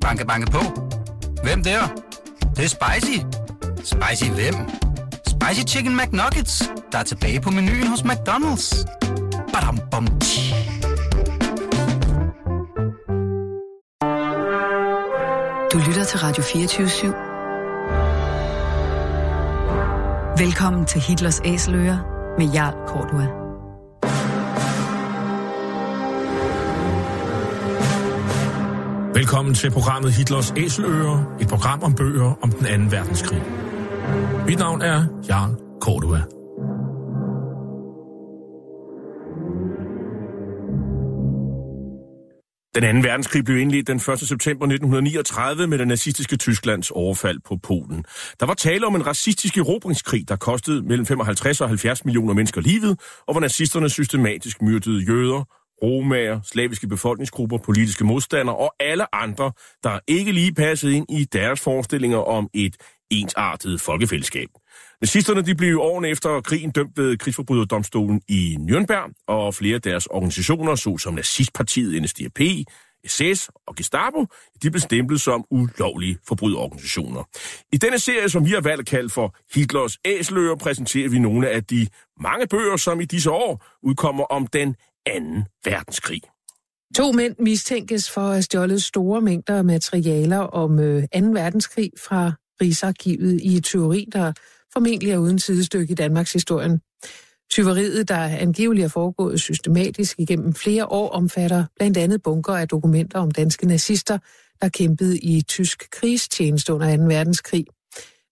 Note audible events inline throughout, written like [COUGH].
Banke, banke på. Hvem der? Det, det er spicy. Spicy hvem? Spicy Chicken McNuggets, der er tilbage på menuen hos McDonald's. Badum, bom, tji. Du lytter til Radio 24 /7. Velkommen til Hitlers Æseløer med Jarl Kortua. Velkommen til programmet Hitlers Æseløer, et program om bøger om den anden verdenskrig. Mit navn er Jarl Cordua. Den anden verdenskrig blev indledt den 1. september 1939 med det nazistiske Tysklands overfald på Polen. Der var tale om en racistisk erobringskrig, der kostede mellem 55 og 70 millioner mennesker livet, og hvor nazisterne systematisk myrdede jøder, romager, slaviske befolkningsgrupper, politiske modstandere og alle andre, der ikke lige passede ind i deres forestillinger om et ensartet folkefællesskab. Nazisterne de blev årene efter krigen dømt ved krigsforbryderdomstolen i Nürnberg, og flere af deres organisationer, såsom nazistpartiet NSDAP, SS og Gestapo, de blev stemplet som ulovlige forbryderorganisationer. I denne serie, som vi har valgt at kalde for Hitlers Æseløer, præsenterer vi nogle af de mange bøger, som i disse år udkommer om den 2. verdenskrig. To mænd mistænkes for at have stjålet store mængder af materialer om øh, 2. verdenskrig fra Rigsarkivet i et tyveri, der formentlig er uden sidestykke i Danmarks historien. Tyveriet, der angiveligt er foregået systematisk igennem flere år, omfatter blandt andet bunker af dokumenter om danske nazister, der kæmpede i tysk krigstjeneste under 2. verdenskrig.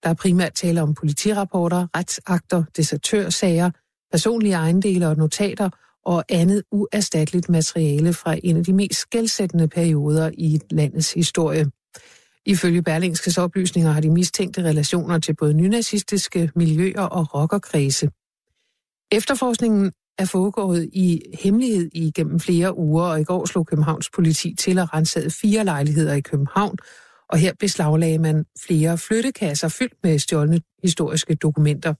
Der er primært tale om politirapporter, retsakter, desertørsager, personlige ejendele og notater og andet uerstatteligt materiale fra en af de mest skældsættende perioder i landets historie. Ifølge Berlingskes oplysninger har de mistænkte relationer til både nynazistiske miljøer og rockerkredse. Efterforskningen er foregået i hemmelighed i gennem flere uger, og i går slog Københavns politi til at rensede fire lejligheder i København, og her beslaglagde man flere flyttekasser fyldt med stjålne historiske dokumenter.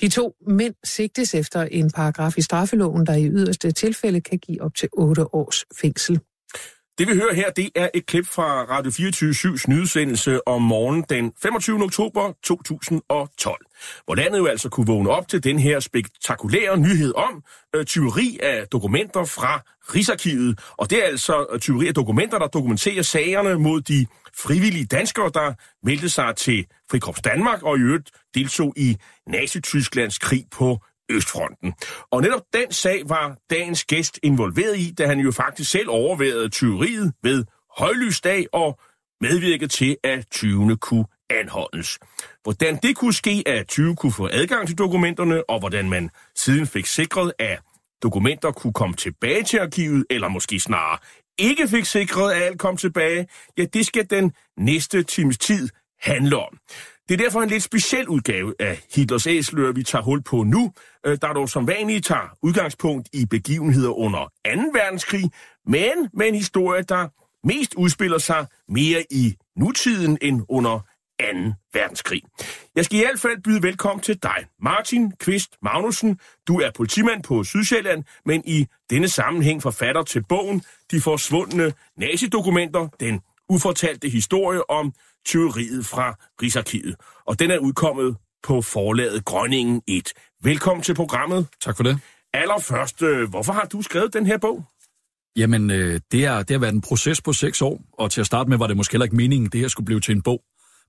De to mænd sigtes efter en paragraf i straffeloven, der i yderste tilfælde kan give op til otte års fængsel. Det vi hører her, det er et klip fra Radio 24-7's nyhedsendelse om morgenen den 25. oktober 2012, hvor landet jo altså kunne vågne op til den her spektakulære nyhed om øh, tyveri af dokumenter fra Rigsarkivet. Og det er altså øh, tyveri af dokumenter, der dokumenterer sagerne mod de frivillige danskere, der meldte sig til Frikorps Danmark og i øvrigt deltog i Nazi-Tysklands krig på Østfronten. Og netop den sag var dagens gæst involveret i, da han jo faktisk selv overvejede tyveriet ved højlysdag og medvirkede til, at 20. kunne anholdes. Hvordan det kunne ske, at 20 kunne få adgang til dokumenterne, og hvordan man siden fik sikret, at dokumenter kunne komme tilbage til arkivet, eller måske snarere ikke fik sikret, at alt kom tilbage, ja, det skal den næste times tid handle om. Det er derfor en lidt speciel udgave af Hitlers Æsler, vi tager hul på nu, øh, der dog som vanligt tager udgangspunkt i begivenheder under 2. verdenskrig, men med en historie, der mest udspiller sig mere i nutiden end under 2. verdenskrig. Jeg skal i hvert fald byde velkommen til dig, Martin Kvist Magnussen. Du er politimand på Sydsjælland, men i denne sammenhæng forfatter til bogen De forsvundne nazidokumenter, den ufortalte historie om tyveriet fra Rigsarkivet. Og den er udkommet på forlaget Grønningen 1. Velkommen til programmet. Tak for det. Allerførst, øh, hvorfor har du skrevet den her bog? Jamen, øh, det, er, det har været en proces på seks år, og til at starte med var det måske heller ikke meningen, det her skulle blive til en bog.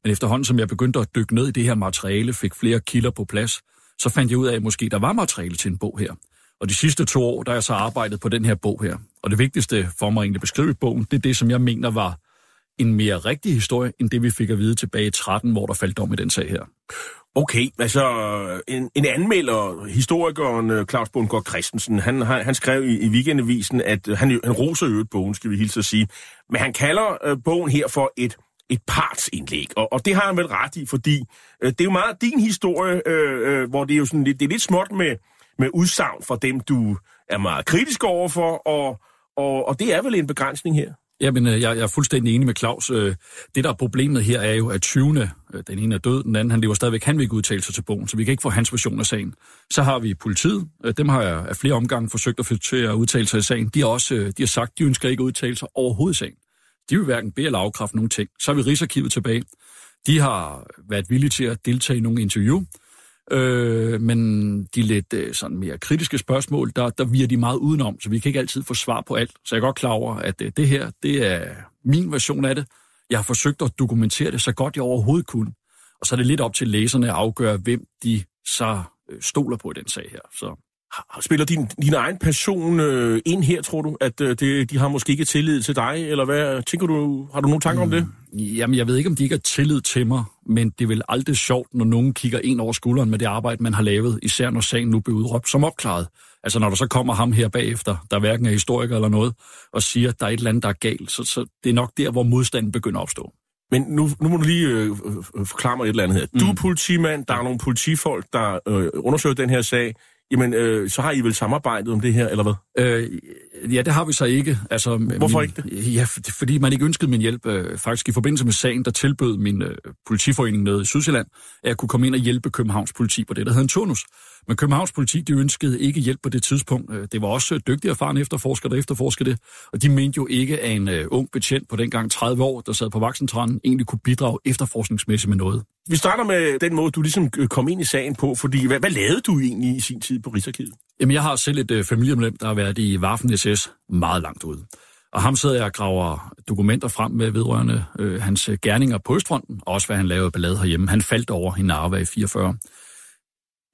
Men efterhånden, som jeg begyndte at dykke ned i det her materiale, fik flere kilder på plads, så fandt jeg ud af, at måske der var materiale til en bog her. Og de sidste to år, der har jeg så arbejdet på den her bog her. Og det vigtigste for mig egentlig at beskrive i bogen, det er det, som jeg mener var en mere rigtig historie, end det vi fik at vide tilbage i 13, hvor der faldt dom i den sag her. Okay, altså en, en anmelder, historikeren øh, Claus Bundgaard Christensen, han, han, han skrev i, i weekendavisen, at øh, han, han roser øvrigt bogen, skal vi hilse at sige, men han kalder øh, bogen her for et et partsindlæg, og, og det har han vel ret i, fordi øh, det er jo meget din historie, øh, øh, hvor det er jo sådan lidt, det er lidt småt med, med udsagn for dem, du er meget kritisk overfor, og, og, og det er vel en begrænsning her? Jamen, øh, jeg, jeg er fuldstændig enig med Claus. Øh, det, der er problemet her, er jo, at 20. Øh, den ene er død, den anden han lever stadigvæk, han vil ikke udtale sig til bogen, så vi kan ikke få hans version af sagen. Så har vi politiet. Dem har jeg af flere omgange forsøgt at få til at udtale sig i sagen. De har også de har sagt, de ønsker ikke at udtale sig overhovedet i sagen. De vil hverken bede eller afkræfte nogen ting. Så har vi Rigsarkivet tilbage. De har været villige til at deltage i nogle interview, øh, men de lidt øh, sådan mere kritiske spørgsmål, der, der virer de meget udenom, så vi kan ikke altid få svar på alt. Så jeg er godt klar over, at øh, det her, det er min version af det. Jeg har forsøgt at dokumentere det så godt jeg overhovedet kunne. Og så er det lidt op til læserne at afgøre, hvem de så øh, stoler på i den sag her. Så Spiller din, din egen person øh, ind her, tror du? At øh, det, de har måske ikke tillid til dig? Eller hvad? Tænker du, har du nogle tanker mm. om det? Jamen, jeg ved ikke, om de ikke har tillid til mig, men det er vel aldrig sjovt, når nogen kigger ind over skulderen med det arbejde, man har lavet, især når sagen nu bliver udråbt som opklaret. Altså, når der så kommer ham her bagefter, der hverken er historiker eller noget, og siger, at der er et eller andet, der er galt, så, så det er nok der, hvor modstanden begynder at opstå. Men nu, nu må du lige øh, øh, forklare mig et eller andet her. Du er politimand, der er nogle politifolk, der øh, undersøger den her sag. Jamen, øh, så har I vel samarbejdet om det her, eller hvad? Øh, ja, det har vi så ikke. Altså, Hvorfor min, ikke det? Ja, fordi man ikke ønskede min hjælp. Øh, faktisk i forbindelse med sagen, der tilbød min øh, politiforening nede i Sydsjælland, at jeg kunne komme ind og hjælpe Københavns politi på det, der hedder en turnus. Men Københavns politi, de ønskede ikke hjælp på det tidspunkt. Øh, det var også dygtige erfarne efterforskere, der efterforskede det. Og de mente jo ikke, at en uh, ung betjent på dengang 30 år, der sad på voksentranen, egentlig kunne bidrage efterforskningsmæssigt med noget. Vi starter med den måde, du ligesom kom ind i sagen på, fordi hvad, hvad lavede du egentlig i sin tid på Rigsarkivet? Jamen, jeg har selv et uh, familiemedlem, der har været i Waffen SS meget langt ude. Og ham sidder jeg og graver dokumenter frem med vedrørende øh, hans gerninger på Østfronten, og også hvad han lavede ballade herhjemme. Han faldt over i Narva i 44.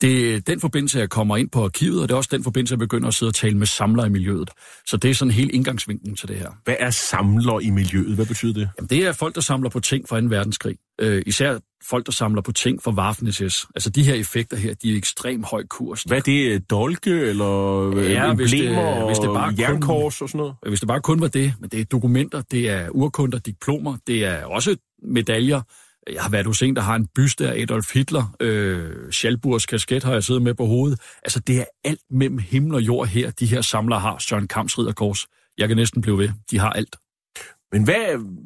Det er den forbindelse, jeg kommer ind på arkivet, og det er også den forbindelse, jeg begynder at sidde og tale med samlere i miljøet. Så det er sådan helt indgangsvinklen til det her. Hvad er samler i miljøet? Hvad betyder det? Jamen, det er folk, der samler på ting fra 2. verdenskrig. Øh, især folk, der samler på ting fra Waffen-SS. Altså de her effekter her, de er ekstremt høj kurs. Hvad er det? Dolke eller Ja, hvis det- hvis det bare kun- jernkors og sådan noget? Hvis det bare kun var det, men det er dokumenter, det er urkunder, diplomer, det er også medaljer. Jeg har været hos en, der har en byste af Adolf Hitler. Øh, Schalburgs kasket har jeg siddet med på hovedet. Altså, det er alt mellem himmel og jord her, de her samlere har. Søren Kamps Ridderkors. Jeg kan næsten blive ved. De har alt. Men hvad,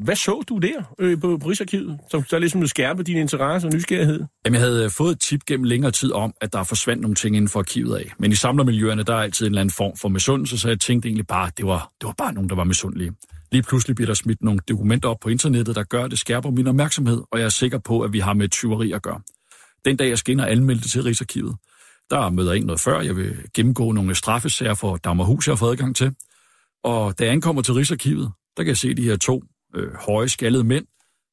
hvad så du der øh, på, Rigsarkivet, som der ligesom skærpe din interesse og nysgerrighed? Jamen, jeg havde fået et tip gennem længere tid om, at der forsvandt nogle ting inden for arkivet af. Men i samlermiljøerne, der er altid en eller anden form for misundelse, så jeg tænkte egentlig bare, at det var, det var bare nogen, der var misundelige. Lige pludselig bliver der smidt nogle dokumenter op på internettet, der gør, at det skærper min opmærksomhed, og jeg er sikker på, at vi har med tyveri at gøre. Den dag, jeg skal ind og anmelde det til Rigsarkivet, der møder jeg ind noget før. Jeg vil gennemgå nogle straffesager for Dammerhus, jeg har fået adgang til. Og da jeg ankommer til Rigsarkivet, der kan jeg se de her to øh, høje, skaldede mænd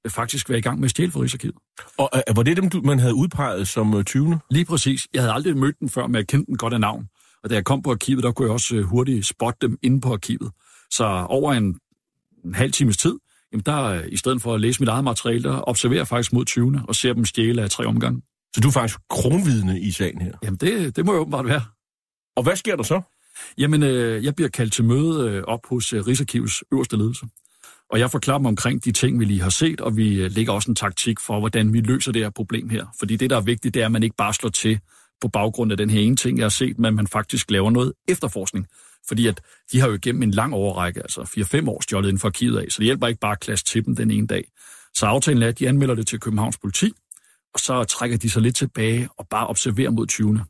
vil faktisk være i gang med at stjæle for Rigsarkivet. Og øh, var det dem, du, man havde udpeget som øh, 20. Lige præcis. Jeg havde aldrig mødt den før, men jeg kendte den godt af navn. Og da jeg kom på arkivet, der kunne jeg også øh, hurtigt spotte dem inde på arkivet. Så over en, en halv times tid, jamen der, øh, i stedet for at læse mit eget materiale, der observerer faktisk mod 20. og ser dem stjæle af tre omgange. Så du er faktisk kronvidne i sagen her. Jamen det, det må jo åbenbart være. Og hvad sker der så? Jamen, øh, jeg bliver kaldt til møde øh, op hos øh, Rigsarkivets øverste ledelse. Og jeg forklarer mig omkring de ting, vi lige har set, og vi øh, lægger også en taktik for, hvordan vi løser det her problem her. Fordi det, der er vigtigt, det er, at man ikke bare slår til på baggrund af den her ene ting, jeg har set, men man faktisk laver noget efterforskning. Fordi at de har jo igennem en lang overrække, altså 4-5 år stjålet inden for arkivet af, så det hjælper ikke bare at klasse til dem den ene dag. Så aftalen er, at de anmelder det til Københavns politi, og så trækker de sig lidt tilbage og bare observerer mod 20.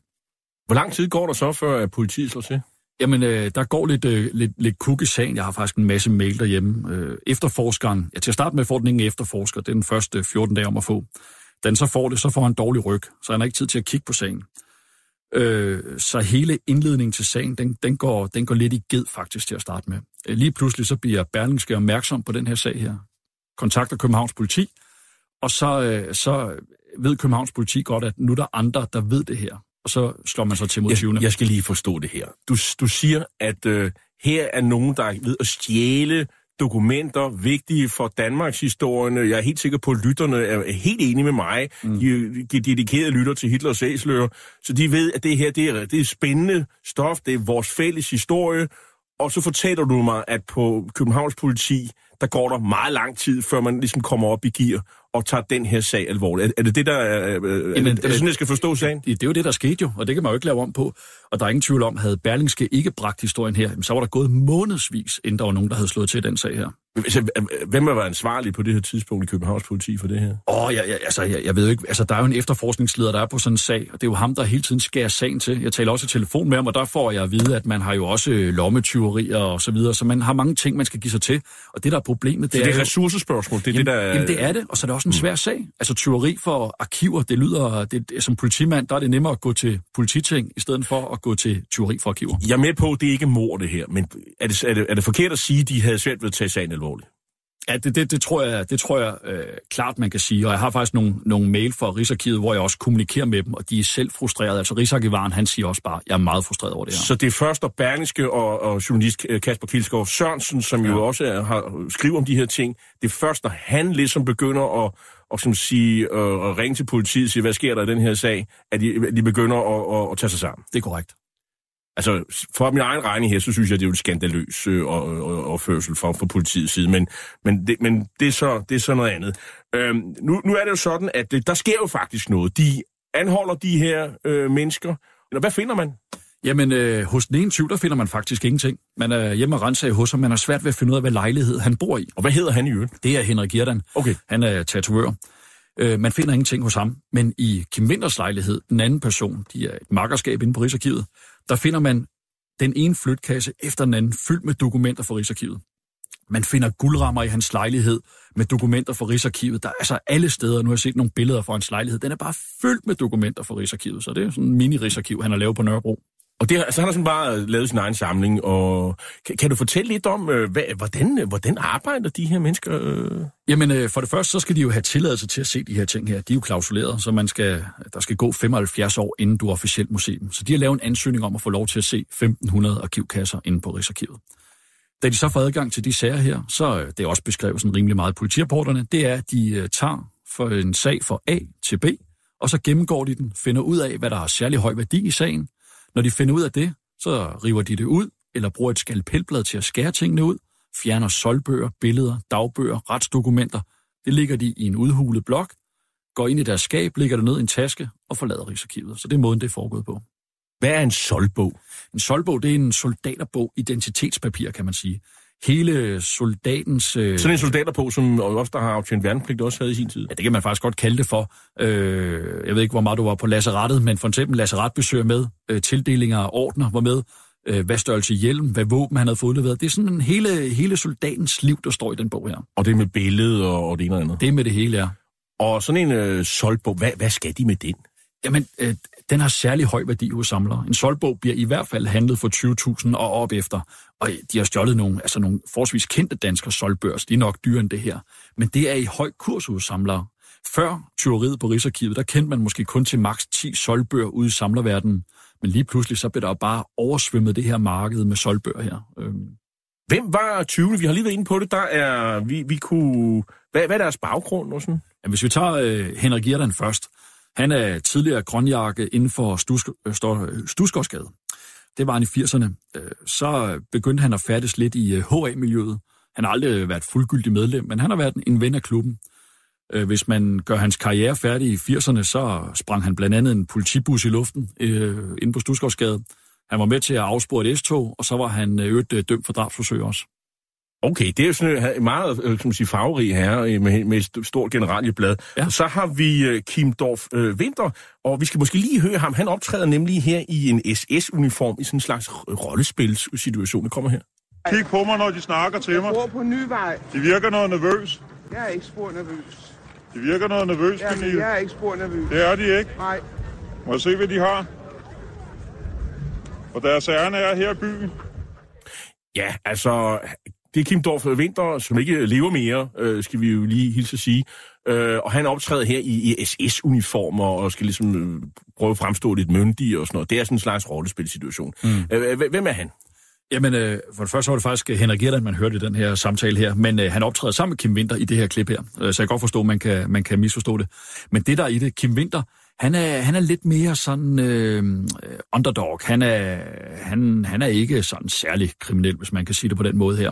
Hvor lang tid går der så, før at politiet slår til? Jamen, øh, der går lidt, øh, lidt, lidt kuk i sagen. Jeg har faktisk en masse mail derhjemme. Øh, efterforskeren, ja, til at starte med får den ingen efterforsker. Det er den første 14 dage om at få. Da den så får det, så får han dårlig ryg, så han har ikke tid til at kigge på sagen. Øh, så hele indledningen til sagen, den, den, går, den går lidt i ged faktisk til at starte med. Øh, lige pludselig så bliver Berlingske opmærksom på den her sag her. Kontakter Københavns politi, og så, øh, så ved Københavns politi godt, at nu er der andre, der ved det her. Og så slår man sig til mod 20. Jeg, jeg skal lige forstå det her. Du, du siger, at øh, her er nogen, der er ved at stjæle dokumenter, vigtige for Danmarks historien. Jeg er helt sikker på, at lytterne er helt enige med mig. Mm. De, de dedikerede lytter til Hitlers æsler, så de ved, at det her det er, det er spændende stof, det er vores fælles historie. Og så fortæller du mig, at på Københavns politi, der går der meget lang tid, før man ligesom kommer op i gear og tager den her sag alvorligt. Er, er det det, der er, øh, Jamen, det, er det sådan, jeg skal forstå sagen? Det, det er jo det, der skete jo, og det kan man jo ikke lave om på. Og der er ingen tvivl om, havde Berlingske ikke bragt historien her, så var der gået månedsvis, inden der var nogen, der havde slået til den sag her. Altså, hvem var ansvarlig på det her tidspunkt i Københavns politi for det her? Åh, oh, jeg, jeg, altså, jeg, jeg ved jo ikke, altså, der er jo en efterforskningsleder, der er på sådan en sag, og det er jo ham, der hele tiden skærer sagen til. Jeg taler også i telefon med ham, og der får jeg at vide, at man har jo også lommetyverier og så videre, så man har mange ting, man skal give sig til. Og det, der er problemet. Det så det er et ressourcespørgsmål, det er Jamen, det, der... jamen, det er det, og så er det også en svær sag. Altså tyveri for arkiver, det lyder, det, som politimand, der er det nemmere at gå til polititing, i stedet for at gå til tyveri for arkiver. Jeg er med på, at det ikke er mor, det her, men er det, er, det, er det forkert at sige, at de havde svært ved at tage sagen alvorligt? Ja, det, det, det tror jeg, det tror jeg øh, klart, man kan sige. Og jeg har faktisk nogle, nogle mail fra Rigsarkivet, hvor jeg også kommunikerer med dem, og de er selv frustrerede. Altså Rigsarkivaren, han siger også bare, jeg er meget frustreret over det her. Så det er først og Berlingske og, og journalist øh, Kasper Kilskov Sørensen, som ja. jo også er, har skriver om de her ting, det er først, når han ligesom begynder at, og som sige, øh, at ringe til politiet og sige, hvad sker der i den her sag, at de, de begynder at, at, at tage sig sammen. Det er korrekt. Altså, for min egen regning her, så synes jeg, det er jo en skandaløs øh, og, og, opførsel fra, fra politiets side, men, men, det, men det, er så, det er så noget andet. Øhm, nu, nu er det jo sådan, at det, der sker jo faktisk noget. De anholder de her øh, mennesker. Eller hvad finder man? Jamen, øh, hos den ene tyv, der finder man faktisk ingenting. Man er hjemme og renser hos ham, man har svært ved at finde ud af, hvad lejlighed han bor i. Og hvad hedder han i øvrigt? Det er Henrik Gjerdan. Okay. Han er tatovør. Øh, man finder ingenting hos ham, men i Kim Winters lejlighed, den anden person, de er et makkerskab inde på Rigsarkivet, der finder man den ene flytkasse efter den anden fyldt med dokumenter fra Rigsarkivet. Man finder guldrammer i hans lejlighed med dokumenter fra Rigsarkivet. Der er altså alle steder, nu har jeg set nogle billeder fra hans lejlighed, den er bare fyldt med dokumenter fra Rigsarkivet, så det er sådan en mini-Rigsarkiv, han har lavet på Nørrebro. Og det, altså, han har sådan bare lavet sin egen samling, og kan, kan du fortælle lidt om, øh, hvad, hvordan, hvordan arbejder de her mennesker? Øh? Jamen, øh, for det første, så skal de jo have tilladelse til at se de her ting her. De er jo klausuleret, så man skal, der skal gå 75 år, inden du er officielt museum. Så de har lavet en ansøgning om at få lov til at se 1.500 arkivkasser inde på Rigsarkivet. Da de så får adgang til de sager her, så øh, det er også beskrevet sådan rimelig meget i politirapporterne, det er, at de øh, tager for en sag fra A til B, og så gennemgår de den, finder ud af, hvad der har særlig høj værdi i sagen. Når de finder ud af det, så river de det ud, eller bruger et skalpelblad til at skære tingene ud, fjerner solbøger, billeder, dagbøger, retsdokumenter. Det ligger de i en udhulet blok, går ind i deres skab, lægger det ned i en taske og forlader Rigsarkivet. Så det er måden, det er foregået på. Hvad er en solbog? En solbog, det er en soldaterbog, identitetspapir, kan man sige. Hele soldatens... Øh, Sådan en soldaterbog, som også der har aftjent værnepligt, også havde i sin tid. Ja, det kan man faktisk godt kalde det for. Øh, jeg ved ikke, hvor meget du var på lazarettet, men for eksempel lazaretbesøg med, øh, tildelinger af ordner var med, øh, hvad størrelse hjelm, hvad våben han havde fået udleveret. Det er sådan en hele, hele soldatens liv, der står i den bog her. Og det med billede og, og det ene og andet. Det er med det hele, ja. Og sådan en øh, solbog, hvad, hvad skal de med den? Jamen, øh, den har særlig høj værdi hos samlere. En solbog bliver i hvert fald handlet for 20.000 og op efter. Og de har stjålet nogle, altså nogle forholdsvis kendte danskere solbøger, så de er nok dyrere end det her. Men det er i høj kurs hos samlere. Før tyveriet på Rigsarkivet, der kendte man måske kun til maks 10 solbøger ude i samlerverdenen. Men lige pludselig så blev der bare oversvømmet det her marked med solbøger her. Øhm, Hvem var 20? Vi har lige været inde på det. Der er, vi, vi kunne... Hvad, hvad er deres baggrund og sådan? Ja, hvis vi tager øh, Henrik Gjerdan først. Han er tidligere grønjakke inden for Stusgårdsgade. Øh, øh, Det var han i 80'erne. Øh, så begyndte han at færdes lidt i HA-miljøet. Han har aldrig været fuldgyldig medlem, men han har været en ven af klubben. Hvis man gør hans karriere færdig i 80'erne, så sprang han blandt andet en politibus i luften øh, inde på Stusgårdsgade. Han var med til at afspore et S-tog, og så var han øvrigt dømt for drabsforsøg også. Okay, det er jo sådan en meget øh, kan man sige, farverig herre øh, med, med et st- stort generalieblad. Ja. Så har vi øh, Kim Dorf øh, Winter, og vi skal måske lige høre ham. Han optræder nemlig her i en SS-uniform i sådan en slags rollespilssituation. Det kommer her. Kig på mig, når de snakker til mig. Jeg bor på Nyvej. De virker noget nervøs. Jeg er ikke spor nervøs. De virker noget nervøs, Ja, men jeg er ikke spor nervøs. Det er de ikke. Nej, Må jeg se, hvad de har? Og deres ærne er her i byen. Ja, altså, det er Kim Dorf Winter, som ikke lever mere, øh, skal vi jo lige hilse at sige. Øh, og han optræder her i, i SS-uniformer og skal ligesom øh, prøve at fremstå lidt myndig og sådan noget. Det er sådan en slags rollespilsituation. Mm. Øh, hvem er han? Jamen, øh, for det første var det faktisk Henrik Gjerland, man hørte i den her samtale her, men øh, han optræder sammen med Kim Winter i det her klip her, øh, så jeg kan godt forstå, at man kan, man kan misforstå det. Men det der er i det, Kim Winter, han er, han er lidt mere sådan øh, øh, underdog. Han er, han, han er ikke sådan særlig kriminel, hvis man kan sige det på den måde her.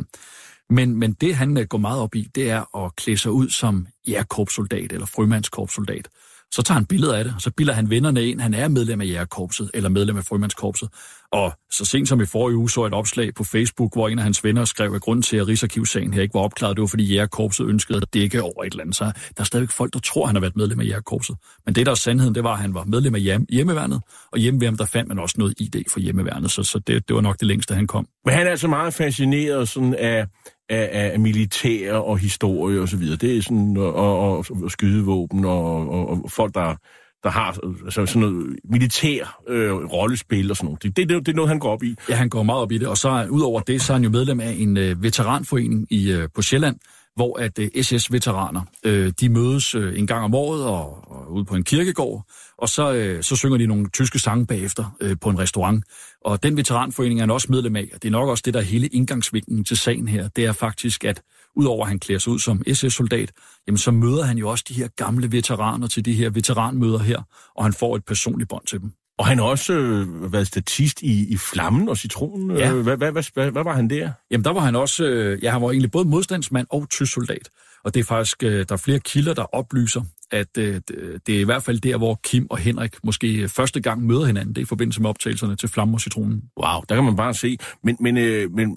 Men, men det, han øh, går meget op i, det er at klæde sig ud som jægerkorpssoldat eller frømandskorpssoldat. Så tager han billeder af det, og så bilder han vennerne ind, han er medlem af jægerkorpset eller medlem af frømandskorpset. Og så sent som i forrige uge så et opslag på Facebook, hvor en af hans venner skrev, at grunden til, at Rigsarkivssagen her ikke var opklaret, det var, fordi jægerkorpset ønskede at dække over et eller andet. Så der er stadigvæk folk, der tror, at han har været medlem af jægerkorpset. Men det, der er sandheden, det var, at han var medlem af hjem, hjemmeværnet, og hjemmeværnet, der fandt man også noget ID for hjemmeværnet, så, så det, det var nok det længste, han kom. Men han er altså meget fascineret sådan af, af, af militær og historie og så videre. Det er sådan, og, og, og skydevåben og, og, og folk, der, der har altså sådan noget militær øh, rollespil og sådan noget. Det, det, det, det er noget, han går op i. Ja, han går meget op i det, og så udover det, så er han jo medlem af en øh, veteranforening i, øh, på Sjælland, hvor at øh, SS-veteraner, øh, de mødes øh, en gang om året og, og ude på en kirkegård, og så, så synger de nogle tyske sange bagefter på en restaurant. Og den veteranforening er han også medlem af, og det er nok også det, der er hele indgangsvinklen til sagen her. Det er faktisk, at udover at han klæder sig ud som SS-soldat, jamen så møder han jo også de her gamle veteraner til de her veteranmøder her, og han får et personligt bånd til dem. Og han har også øh, været statist i, i Flammen og Citronen. Ja. Øh, hvad, hvad, hvad, hvad, hvad var han der? Jamen der var han også, øh, ja han var egentlig både modstandsmand og tysk soldat. Og det er faktisk, øh, der er flere kilder, der oplyser, at øh, det er i hvert fald der, hvor Kim og Henrik måske første gang møder hinanden. Det er i forbindelse med optagelserne til Flamme og Citronen. Wow, der kan man bare se. Men, men, øh, men,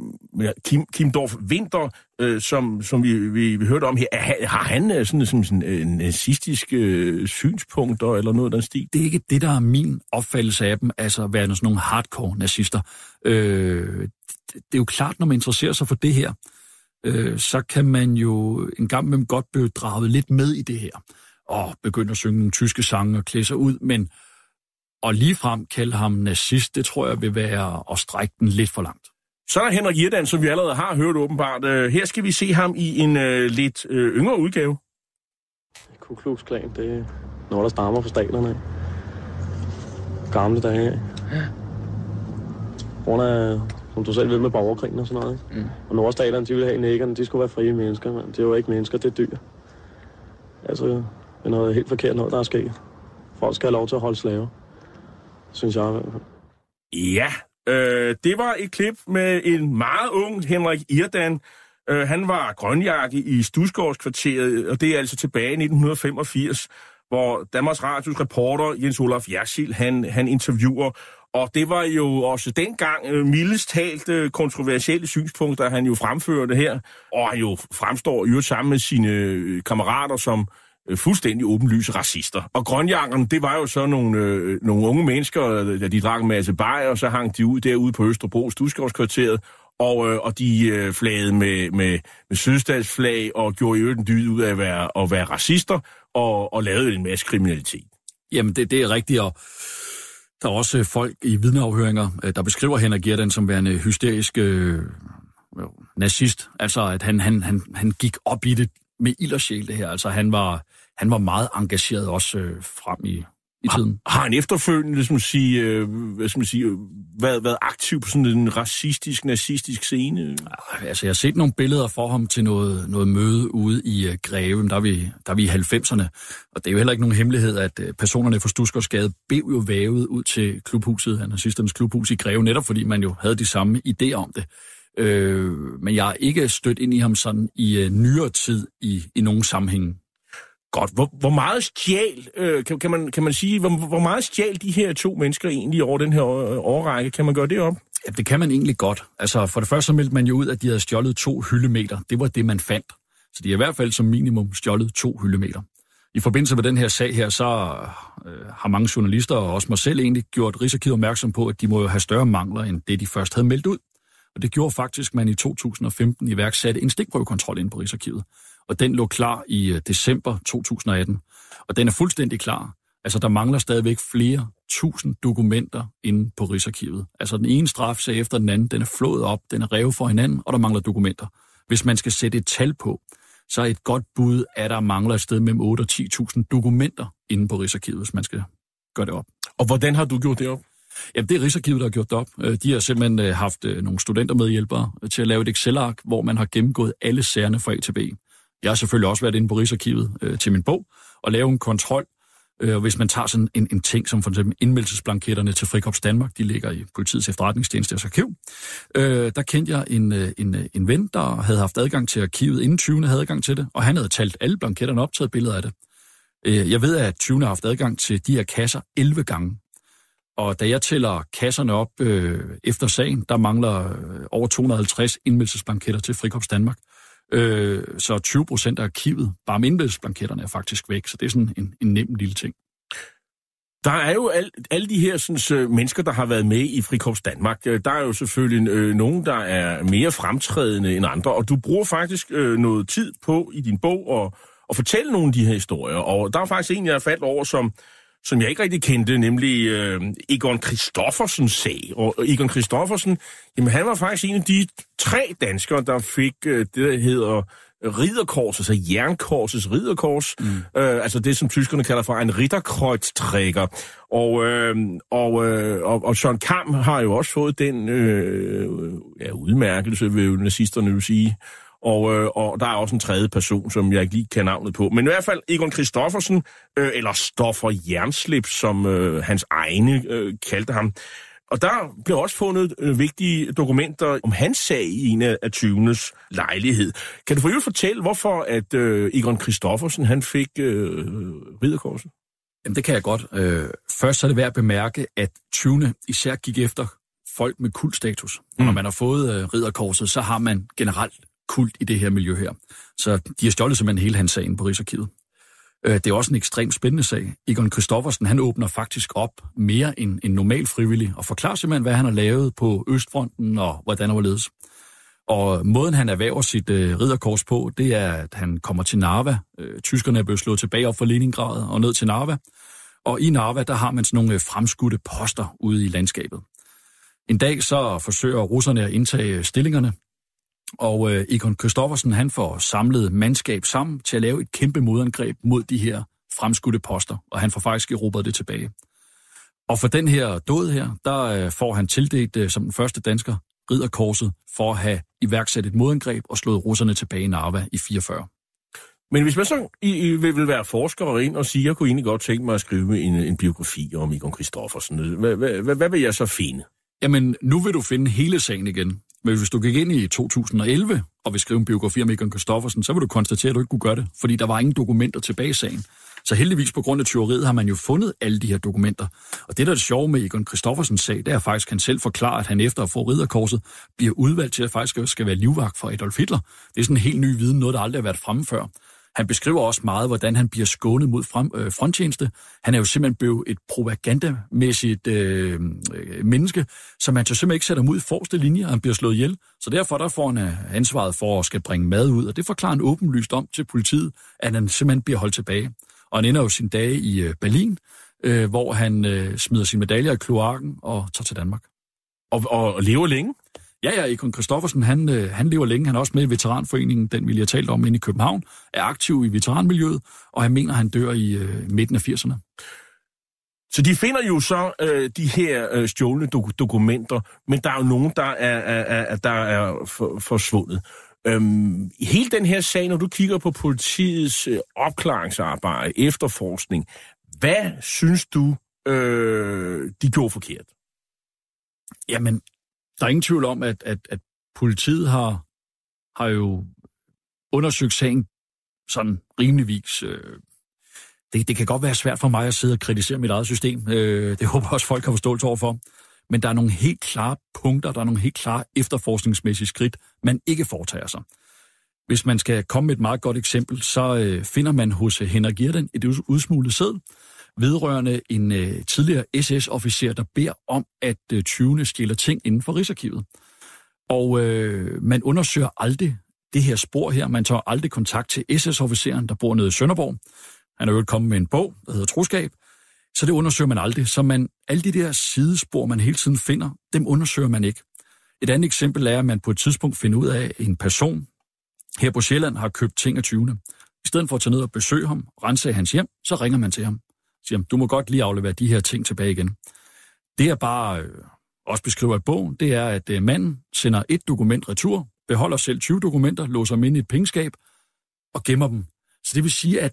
Kim, Kim Dorf Winter, øh, som, som vi, vi, vi hørte om her, er, har han øh, sådan, sådan, sådan øh, nazistiske øh, synspunkter eller noget af den stil? Det er ikke det, der er min opfattelse af dem, altså at være sådan nogle hardcore nazister. Øh, det er jo klart, når man interesserer sig for det her, øh, så kan man jo en gang med godt blive draget lidt med i det her, og begynde at synge nogle tyske sange og klæde sig ud, men og ligefrem kalde ham nazist, det tror jeg vil være at strække den lidt for langt. Så er der Henrik Irdan, som vi allerede har hørt åbenbart. Øh, Her skal vi se ham i en øh, lidt øh, yngre udgave. Ku Klux Klan, det er noget, der stammer fra staterne. Gamle dage. Grund af, som du selv ved, med borgerkrigen og sådan noget. ikke? Og nordstaterne, de ville have nækkerne, de skulle være frie mennesker. Men det er jo ikke mennesker, det er dyr. Altså, det er noget helt forkert noget, der er sket. Folk skal have lov til at holde slaver. Synes jeg i hvert fald. Ja, øh, det var et klip med en meget ung Henrik Irdan. Øh, han var grønjakke i Stusgårdskvarteret, og det er altså tilbage i 1985, hvor Danmarks Radios reporter Jens Olaf Jersil, han, han interviewer. Og det var jo også dengang øh, mildest talt øh, kontroversielle synspunkter, han jo fremførte her. Og han jo fremstår jo sammen med sine øh, kammerater som øh, fuldstændig åbenlyse racister. Og grønjakkerne, det var jo så nogle, øh, nogle unge mennesker, øh, da de drak en masse bajer, og så hang de ud derude på Østerbro, Stusgårdskvarteret, og, øh, og de øh, flagede med, med, med sydstatsflag og gjorde i øvrigt en dyd ud af at være, at være racister og, og lavede en masse kriminalitet. Jamen, det, det er rigtigt, og der er også øh, folk i vidneafhøringer, øh, der beskriver Henrik Gerdan som værende hysterisk øh, nazist. Altså, at han, han, han, han gik op i det med ild og sjæl, det her. Altså, han var, han var meget engageret også øh, frem i, i tiden. Har han efterfølgende, som sige, øh, hvad skal man sige, øh, været, været aktiv på sådan en racistisk, nazistisk scene? Altså, jeg har set nogle billeder for ham til noget, noget møde ude i uh, Greve, der er, vi, der er vi i 90'erne. Og det er jo heller ikke nogen hemmelighed, at uh, personerne fra Stusgårdsgade blev jo vævet ud til klubhuset, nazisternes klubhus i Greve, netop fordi man jo havde de samme idéer om det. Øh, men jeg har ikke stødt ind i ham sådan i uh, nyere tid i, i nogen sammenhæng. Godt. Hvor, hvor meget stjal, øh, kan, kan, man, kan man sige, hvor, hvor meget stjal de her to mennesker egentlig over den her øh, årrække? Kan man gøre det op? Ja, det kan man egentlig godt. Altså, for det første så meldte man jo ud, at de havde stjålet to hyldemeter. Det var det, man fandt. Så de har i hvert fald som minimum stjålet to hyldemeter. I forbindelse med den her sag her, så øh, har mange journalister, og også mig selv egentlig, gjort Rigsarkivet opmærksom på, at de må jo have større mangler, end det de først havde meldt ud. Og det gjorde faktisk, at man i 2015 iværksatte en stikprøvekontrol ind på Rigsarkivet. Og den lå klar i øh, december 2018. Og den er fuldstændig klar. Altså, der mangler stadigvæk flere tusind dokumenter inde på Rigsarkivet. Altså, den ene strafsag efter den anden, den er flået op, den er revet for hinanden, og der mangler dokumenter. Hvis man skal sætte et tal på, så er et godt bud, at der mangler et sted mellem 8 og 10.000 dokumenter inde på Rigsarkivet, hvis man skal gøre det op. Og hvordan har du gjort det op? Jamen, det er Rigsarkivet, der har gjort det op. Øh, De har simpelthen øh, haft nogle studentermedhjælpere til at lave et Excel-ark, hvor man har gennemgået alle sagerne fra A til B. Jeg har selvfølgelig også været inde på Rigsarkivet øh, til min bog og lave en kontrol. Øh, og hvis man tager sådan en, en ting som for eksempel indmeldelsesblanketterne til Frikorps Danmark, de ligger i politiets efterretningstjenestes arkiv, øh, der kendte jeg en, øh, en, øh, en ven, der havde haft adgang til arkivet, inden 20. havde adgang til det, og han havde talt alle blanketterne op, taget billeder af det. Øh, jeg ved, at 20. har haft adgang til de her kasser 11 gange. Og da jeg tæller kasserne op øh, efter sagen, der mangler øh, over 250 indmeldelsesblanketter til Frikorps Danmark. Øh, så 20 procent af arkivet, bare med er faktisk væk. Så det er sådan en, en nem lille ting. Der er jo al, alle de her sådan, mennesker, der har været med i Frikorps Danmark. Øh, der er jo selvfølgelig øh, nogen, der er mere fremtrædende end andre, og du bruger faktisk øh, noget tid på i din bog at, at fortælle nogle af de her historier. Og der er faktisk en, jeg er faldt over, som, som jeg ikke rigtig kendte, nemlig uh, Egon Christoffersens sag. Og Egon Christoffersen, jamen han var faktisk en af de tre danskere, der fik uh, det, der hedder ridderkors, altså jernkorsets ridderkors, mm. øh, altså det, som tyskerne kalder for en ridderkreuztrækker. Og, øh, og, øh, og, og Søren Kam har jo også fået den øh, ja, udmærkelse, vil nazisterne jo sige. Og, øh, og der er også en tredje person, som jeg ikke lige kan navnet på. Men i hvert fald Egon Christoffersen, øh, eller Stoffer Jernslip, som øh, hans egne øh, kaldte ham. Og der blev også fundet øh, vigtige dokumenter om hans sag i en af 20'ernes lejlighed. Kan du for øvrigt fortælle, hvorfor at øh, Egon Christoffersen han fik øh, ridderkorset? Jamen, det kan jeg godt. Øh, først så er det værd at bemærke, at 20. især gik efter folk med kultstatus. Mm. Når man har fået øh, ridderkorset, så har man generelt kult i det her miljø her. Så de har stjålet simpelthen hele hans sagen på Rigsarkivet. Øh, det er også en ekstremt spændende sag. Egon Christoffersen, han åbner faktisk op mere end en normal frivillig, og forklarer simpelthen, hvad han har lavet på Østfronten, og hvordan han ledes. Og måden, han erhverver sit øh, ridderkors på, det er, at han kommer til Narva. Øh, tyskerne er blevet slået tilbage op fra Leningrad og ned til Narva. Og i Narva, der har man sådan nogle øh, fremskudte poster ude i landskabet. En dag så forsøger russerne at indtage øh, stillingerne, og øh, Egon Christoffersen, han får samlet mandskab sammen til at lave et kæmpe modangreb mod de her fremskudte poster, og han får faktisk erobret det tilbage. Og for den her død her, der øh, får han tildelt øh, som den første dansker ridderkorset for at have iværksat et modangreb og slået russerne tilbage i Narva i 44. Men hvis man så I, I vil, vil være forsker og ind og sige, jeg kunne egentlig godt tænke mig at skrive en, en biografi om Egon Christoffersen, hvad, hvad, hvad, hvad vil jeg så finde? Jamen, nu vil du finde hele sagen igen. Men hvis du gik ind i 2011 og vil skrive en biografi om Egon Kristoffersen, så vil du konstatere, at du ikke kunne gøre det, fordi der var ingen dokumenter tilbage i sagen. Så heldigvis på grund af tyveriet har man jo fundet alle de her dokumenter. Og det, der er det sjove med Egon Kristoffersens sag, det er faktisk, at han selv forklarer, at han efter at få ridderkorset bliver udvalgt til at faktisk skal være livvagt for Adolf Hitler. Det er sådan en helt ny viden, noget der aldrig har været fremme før. Han beskriver også meget, hvordan han bliver skånet mod frem, øh, fronttjeneste. Han er jo simpelthen blevet et propagandamæssigt øh, øh menneske, som man så simpelthen ikke sætter ud i forreste linje, og han bliver slået ihjel. Så derfor der får han øh, ansvaret for at skal bringe mad ud, og det forklarer han åbenlyst om til politiet, at han simpelthen bliver holdt tilbage. Og han ender jo sin dage i øh, Berlin, øh, hvor han øh, smider sine medaljer i kloakken og tager til Danmark. Og, og lever længe? Ja, ja, Egon Christoffersen, han, øh, han lever længe. Han er også med i Veteranforeningen, den vi lige har talt om inde i København, er aktiv i veteranmiljøet, og han mener, han dør i øh, midten af 80'erne. Så de finder jo så øh, de her øh, stjålne do- dokumenter, men der er jo nogen, der er, er, er, der er for, forsvundet. Øhm, hele den her sag, når du kigger på politiets øh, opklaringsarbejde, efterforskning, hvad synes du, øh, de gjorde forkert? Jamen, der er ingen tvivl om, at, at, at politiet har, har jo undersøgt sagen sådan rimeligvis. Øh, det, det kan godt være svært for mig at sidde og kritisere mit eget system. Øh, det [LAUGHS] håber jeg også, folk har forståelse overfor. Men der er nogle helt klare punkter, der er nogle helt klare efterforskningsmæssige skridt, man ikke foretager sig. Hvis man skal komme med et meget godt eksempel, så øh, finder man hos Henrik Girden et udsmuglet sæd, vedrørende en øh, tidligere SS-officer, der beder om, at øh, 20. stjæler ting inden for Rigsarkivet. Og øh, man undersøger aldrig det her spor her. Man tager aldrig kontakt til SS-officeren, der bor nede i Sønderborg. Han er jo kommet med en bog, der hedder Troskab. Så det undersøger man aldrig. Så man, alle de der sidespor, man hele tiden finder, dem undersøger man ikke. Et andet eksempel er, at man på et tidspunkt finder ud af, at en person her på Sjælland har købt ting af 20. I stedet for at tage ned og besøge ham, rense hans hjem, så ringer man til ham siger, du må godt lige aflevere de her ting tilbage igen. Det er bare øh, også beskriver i bogen, det er, at øh, manden sender et dokument retur, beholder selv 20 dokumenter, låser dem ind i et pengeskab og gemmer dem. Så det vil sige, at,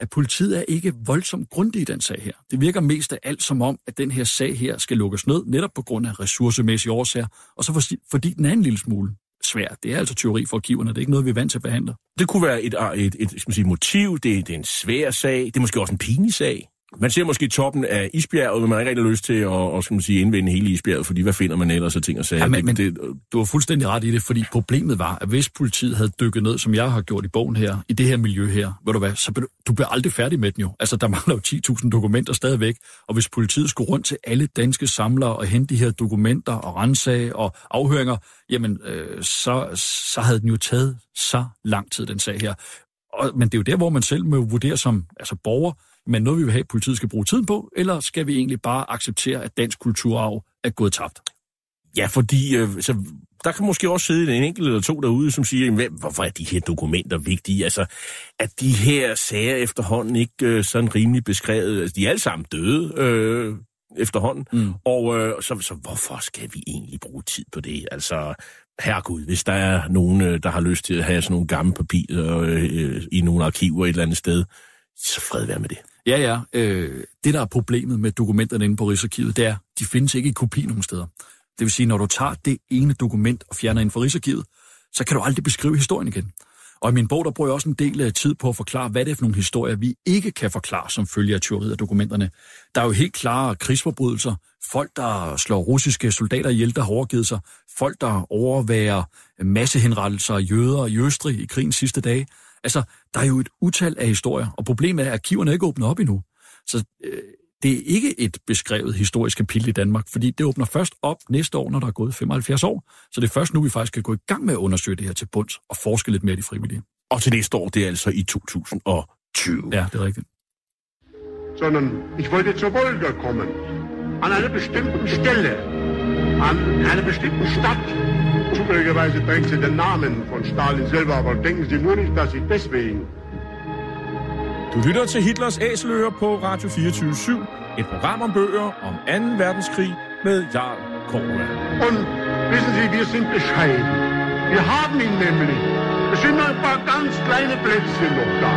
at politiet er ikke voldsomt grundig i den sag her. Det virker mest af alt som om, at den her sag her skal lukkes ned, netop på grund af ressourcemæssige årsager, og så for, fordi den er en lille smule svær. Det er altså teori for arkiverne, det er ikke noget, vi er vant til at behandle. Det kunne være et, et, et, et skal man sige, motiv, det, det er en svær sag, det er måske også en pinlig sag. Man ser måske toppen af isbjerget, men man har ikke rigtig lyst til at, og, skal man sige, indvende hele isbjerget, fordi hvad finder man ellers af ting og sager? Ja, men, men det, du har fuldstændig ret i det, fordi problemet var, at hvis politiet havde dykket ned, som jeg har gjort i bogen her, i det her miljø her, ved du hvad, så blev, du bliver aldrig færdig med den jo. Altså, der mangler jo 10.000 dokumenter stadigvæk, og hvis politiet skulle rundt til alle danske samlere og hente de her dokumenter og rensage og afhøringer, jamen, øh, så, så havde den jo taget så lang tid, den sag her. Og, men det er jo der, hvor man selv må vurdere som altså borger, men noget vi vil have, at politiet skal bruge tiden på, eller skal vi egentlig bare acceptere, at dansk kulturarv er gået tabt? Ja, fordi øh, så, der kan måske også sidde en enkelt eller to derude, som siger, hvad, hvorfor er de her dokumenter vigtige? Altså, at de her sager efterhånden ikke øh, sådan rimelig beskrevet? Altså, de er alle sammen døde øh, efterhånden, mm. og øh, så, så hvorfor skal vi egentlig bruge tid på det? Altså, herregud, hvis der er nogen, øh, der har lyst til at have sådan nogle gamle papirer øh, i nogle arkiver et eller andet sted, så fred være med det. Ja, ja. Øh, det, der er problemet med dokumenterne inde på Rigsarkivet, det er, de findes ikke i kopi nogen steder. Det vil sige, når du tager det ene dokument og fjerner ind fra Rigsarkivet, så kan du aldrig beskrive historien igen. Og i min bog, der bruger jeg også en del af tid på at forklare, hvad det er for nogle historier, vi ikke kan forklare som følge af tyveriet af dokumenterne. Der er jo helt klare krigsforbrydelser, folk, der slår russiske soldater ihjel, der har overgivet sig, folk, der overværer massehenrettelser af jøder i Østrig i krigens sidste dage. Altså, der er jo et utal af historier, og problemet er, at arkiverne er ikke åbnet op endnu. Så øh, det er ikke et beskrevet historisk kapitel i Danmark, fordi det åbner først op næste år, når der er gået 75 år. Så det er først nu, vi faktisk kan gå i gang med at undersøge det her til bunds og forske lidt mere i de frivillige. Og til næste år, det er altså i 2020. Ja, det er rigtigt. Sondern ich wollte zur Wolga kommen. An einer bestimmten Stelle. An einer bestimmten Stadt. Zufälligerweise trägt sie den Namen von Stalin selber, aber denken Sie nur nicht, dass ich deswegen Du lytter til Hitlers Æseløer på Radio 24 Et program om bøger om 2. verdenskrig med Jarl Korva. Und wissen Sie, wir sind bescheiden. Wir haben ihn nämlich. Es sind nur ein paar ganz kleine Plätzchen noch da.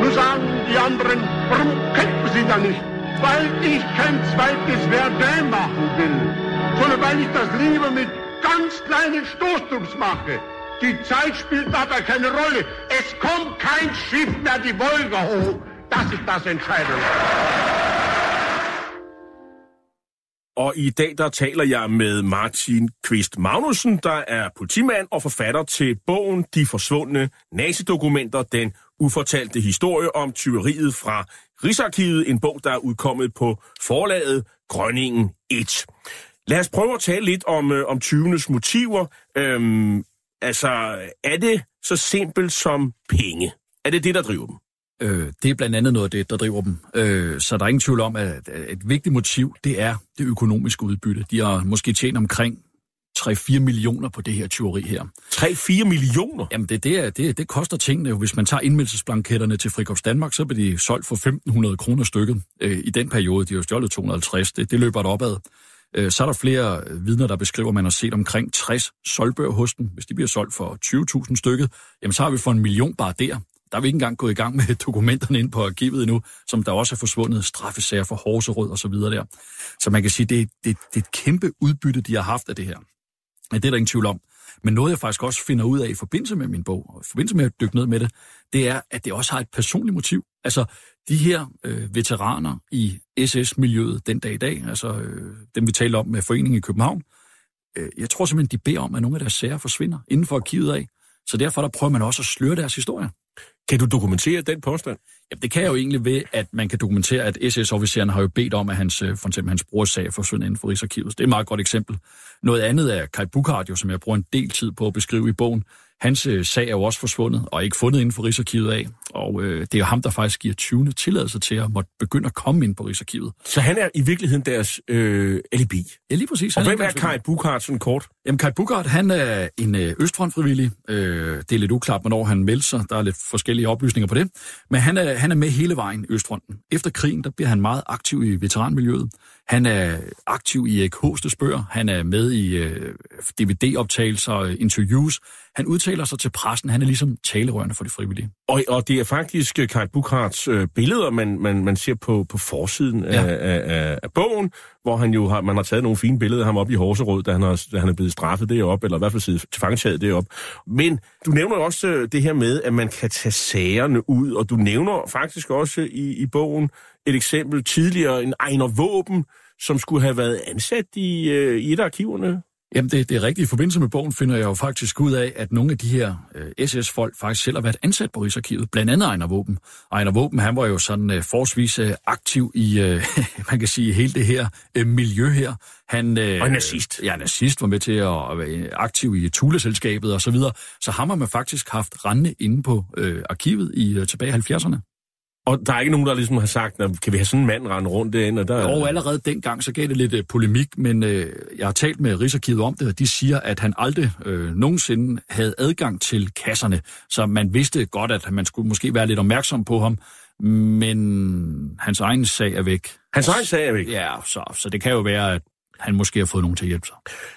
Nur sagen die anderen, warum kämpfen Sie da nicht? Weil ich kein zweites Verdun machen will, sondern weil ich das lieber mit ganz kleinen Stoßtrupps mache. Die Zeit spielt dabei keine Rolle. Es kommt kein Schiff mehr die Wolga hoch. Das ist das Entscheidende. Og i dag der taler jeg med Martin Kvist Magnussen, der er politimand og forfatter til bogen De forsvundne nazidokumenter, den ufortalte historie om tyveriet fra Rigsarkivet, en bog, der er udkommet på forlaget Grønningen 1. Lad os prøve at tale lidt om, øh, om 20'ernes motiver. Øhm, Altså, er det så simpelt som penge? Er det det, der driver dem? Øh, det er blandt andet noget af det, der driver dem. Øh, så der er ingen tvivl om, at et vigtigt motiv, det er det økonomiske udbytte. De har måske tjent omkring 3-4 millioner på det her tyveri her. 3-4 millioner? Jamen, det, det, er, det, det koster tingene jo. Hvis man tager indmeldelsesblanketterne til Frikorps Danmark, så bliver de solgt for 1.500 kroner stykket. Øh, I den periode, de har jo stjålet 250. Det, det løber der opad. Øh, så er der flere vidner, der beskriver, at man har set omkring 60 solgbøger hos den. Hvis de bliver solgt for 20.000 stykket, jamen så har vi for en million bare der. Der er vi ikke engang gået i gang med [LAUGHS] dokumenterne ind på arkivet endnu, som der også er forsvundet straffesager for Horserød og så videre der. Så man kan sige, det, det, det er et kæmpe udbytte, de har haft af det her. Men det er der ingen tvivl om. Men noget, jeg faktisk også finder ud af i forbindelse med min bog, og i forbindelse med at dykke ned med det, det er, at det også har et personligt motiv. Altså, de her øh, veteraner i SS-miljøet den dag i dag, altså øh, dem vi taler om med foreningen i København, øh, jeg tror simpelthen, de beder om, at nogle af deres sager forsvinder inden for arkivet af. Så derfor der prøver man også at sløre deres historie. Kan du dokumentere den påstand? Ja, det kan jeg jo egentlig ved, at man kan dokumentere, at SS-officeren har jo bedt om, at hans, øh, for eksempel hans brors sag forsvinder inden for Rigsarkivet. Det er et meget godt eksempel. Noget andet er Kai Bukhardt, jo, som jeg bruger en del tid på at beskrive i bogen. Hans øh, sag er jo også forsvundet, og ikke fundet inden for Rigsarkivet af. Og øh, det er jo ham, der faktisk giver 20. tilladelse til at måtte begynde at komme ind på Rigsarkivet. Så han er i virkeligheden deres øh, alibi? Ja, lige præcis. Og hvem er Kai Bukhardt sådan kort? Jamen, Kai Bukhardt, han er en øh, østfrontfrivillig. Øh, det er lidt uklart, hvornår han melder sig. Der er lidt forskellige oplysninger på det. Men han er, han er med hele vejen i Østfronten. Efter krigen, der bliver han meget aktiv i veteranmiljøet. Han er aktiv i Erik Hostes bøger. Han er med i øh, DVD-optagelser, interviews. Han udtaler sig til pressen. Han er ligesom talerørende for de frivillige. Og, og det er faktisk øh, Kai Bukharts øh, billeder, man, man, man ser på, på forsiden Ja. af, af, af bogen, hvor han jo har, man har taget nogle fine billeder af ham op i Horserød, da han, har, da han er blevet straffet deroppe, eller i hvert fald siddet til fangetaget deroppe. Men du nævner også øh, det her med, at man kan tage sagerne ud, og du nævner faktisk også i, i bogen et eksempel tidligere, en Ejner Våben, som skulle have været ansat i, øh, i et af arkiverne. Jamen, det, det er rigtigt. I forbindelse med bogen finder jeg jo faktisk ud af, at nogle af de her øh, SS-folk faktisk selv har været ansat på Rigsarkivet. Blandt andet Ejner Våben. Ejner Våben, han var jo sådan øh, forholdsvis øh, aktiv i, øh, [LAUGHS] man kan sige, hele det her øh, miljø her. Han, øh, Og nazist. Ja, nazist var med til at, at være aktiv i Thule-selskabet og så videre. Så ham har man faktisk haft rendende inde på øh, arkivet i øh, tilbage i 70'erne. Og der er ikke nogen, der ligesom har sagt, "Nå, kan vi have sådan en mand rende rundt derinde? Og der, Og allerede dengang, så gav det lidt øh, polemik, men øh, jeg har talt med Rigsarkivet om det, og de siger, at han aldrig øh, nogensinde havde adgang til kasserne. Så man vidste godt, at man skulle måske være lidt opmærksom på ham, men hans egen sag er væk. Hans egen sag er væk. Ja, så, så det kan jo være, at han måske har fået nogen til at hjælpe sig.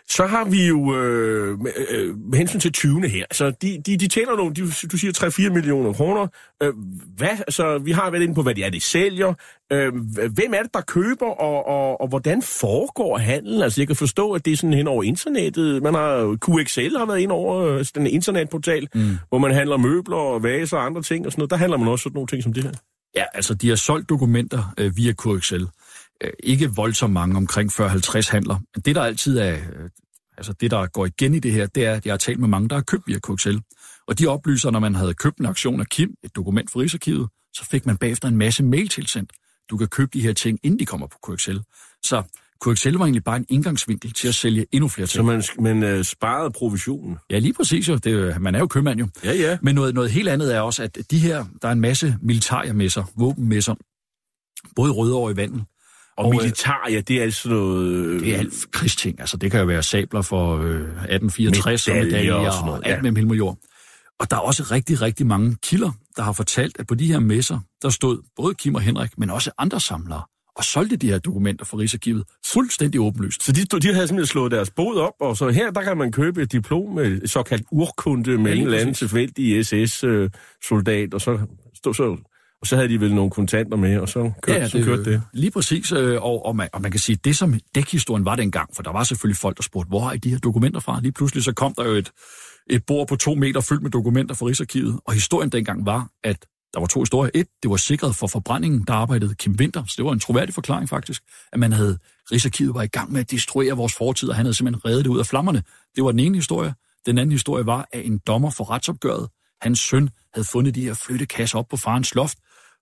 Så har vi jo øh, med, øh, med hensyn til 20'erne her, så de, de, de tjener nogle, de, du siger 3-4 millioner kroner. Øh, hvad, altså, vi har været inde på, hvad det er, de sælger. Øh, hvem er det, der køber, og, og, og hvordan foregår handlen? Altså, jeg kan forstå, at det er sådan hen over internettet. Man har, QXL har været ind over øh, den internetportal, mm. hvor man handler møbler og vaser og andre ting og sådan noget. Der handler man også sådan nogle ting som det her. Ja, altså de har solgt dokumenter øh, via QXL. Øh, ikke voldsomt mange, omkring 40-50 handler. Men det, der altid er, øh, altså det, der går igen i det her, det er, at jeg har talt med mange, der har købt via QXL. Og de oplyser, når man havde købt en aktion af Kim, et dokument fra Rigsarkivet, så fik man bagefter en masse mail tilsendt. Du kan købe de her ting, inden de kommer på QXL. Så QXL var egentlig bare en indgangsvinkel til at sælge endnu flere Så ting. man, man øh, sparede provisionen. Ja, lige præcis jo. Det, jo- man er jo købmand jo. Ja, ja. Men noget, noget helt andet er også, at de her, der er en masse militærmesser, våbenmesser, både i Rødovre i vandet. Og, og militar, ja, det er altså noget... Øh, Det er alt krigsting. Altså, det kan jo være sabler for øh, 1864 og Medaljer og sådan noget, og alt ja. mellem himmel og jord. Og der er også rigtig, rigtig mange kilder, der har fortalt, at på de her messer, der stod både Kim og Henrik, men også andre samlere, og solgte de her dokumenter fra Rigsarkivet fuldstændig åbenlyst. Så de, de havde simpelthen slået deres bod op, og så her, der kan man købe et diplom med såkaldt urkunde med Ja, en eller anden tilfældig SS-soldat, og så, stod, så, og så havde de vel nogle kontanter med, og så kørte, ja, så kørte det. Lige præcis, øh, og, og, man, og man kan sige, det som dækhistorien var dengang, for der var selvfølgelig folk, der spurgte, hvor I de her dokumenter fra? Lige pludselig så kom der jo et, et bord på to meter fyldt med dokumenter fra Rigsarkivet, og historien dengang var, at der var to historier. Et, det var sikret for forbrændingen, der arbejdede Kim Winter, så det var en troværdig forklaring faktisk, at man havde, Rigsarkivet var i gang med at destruere vores fortid, og han havde simpelthen reddet det ud af flammerne. Det var den ene historie. Den anden historie var, at en dommer for retsopgøret, hans søn, havde fundet de her flyttekasser op på farens loft,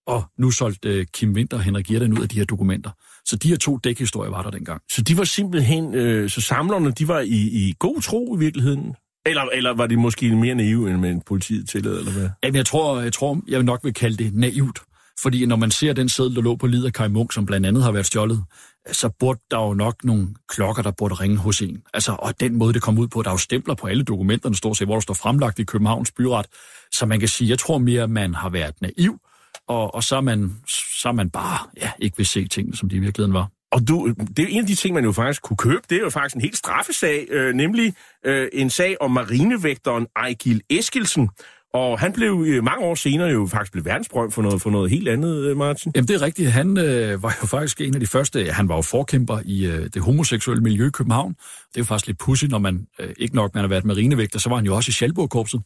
og nu solgte øh, Kim Winter og Henrik Hjerten ud af de her dokumenter. Så de her to dækhistorier var der dengang. Så de var simpelthen, øh, så samlerne, de var i, i god tro i virkeligheden? Eller, eller var de måske mere naive, end med politiet tillade, eller hvad? Jamen, jeg tror, jeg tror, jeg nok vil kalde det naivt. Fordi når man ser den seddel, der lå på Lider Kai Munk, som blandt andet har været stjålet, så burde der jo nok nogle klokker, der burde ringe hos en. Altså, og den måde, det kom ud på, der er jo stempler på alle dokumenterne, står set, hvor der står fremlagt i Københavns byret. Så man kan sige, jeg tror mere, man har været naiv, og, og så, er man, så er man bare ja, ikke vil se tingene, som de i virkeligheden var. Og du, det er en af de ting, man jo faktisk kunne købe. Det er jo faktisk en helt straffesag, øh, nemlig øh, en sag om marinevægteren Ejgil Eskilsen. Og han blev øh, mange år senere jo faktisk blev verdensberømt for noget, for noget helt andet, øh, Martin. Jamen, det er rigtigt. Han øh, var jo faktisk en af de første, han var jo forkæmper i øh, det homoseksuelle miljø i København. Det er jo faktisk lidt pudsigt, når man øh, ikke nok man har været marinevægter, så var han jo også i Schalburg-korpset.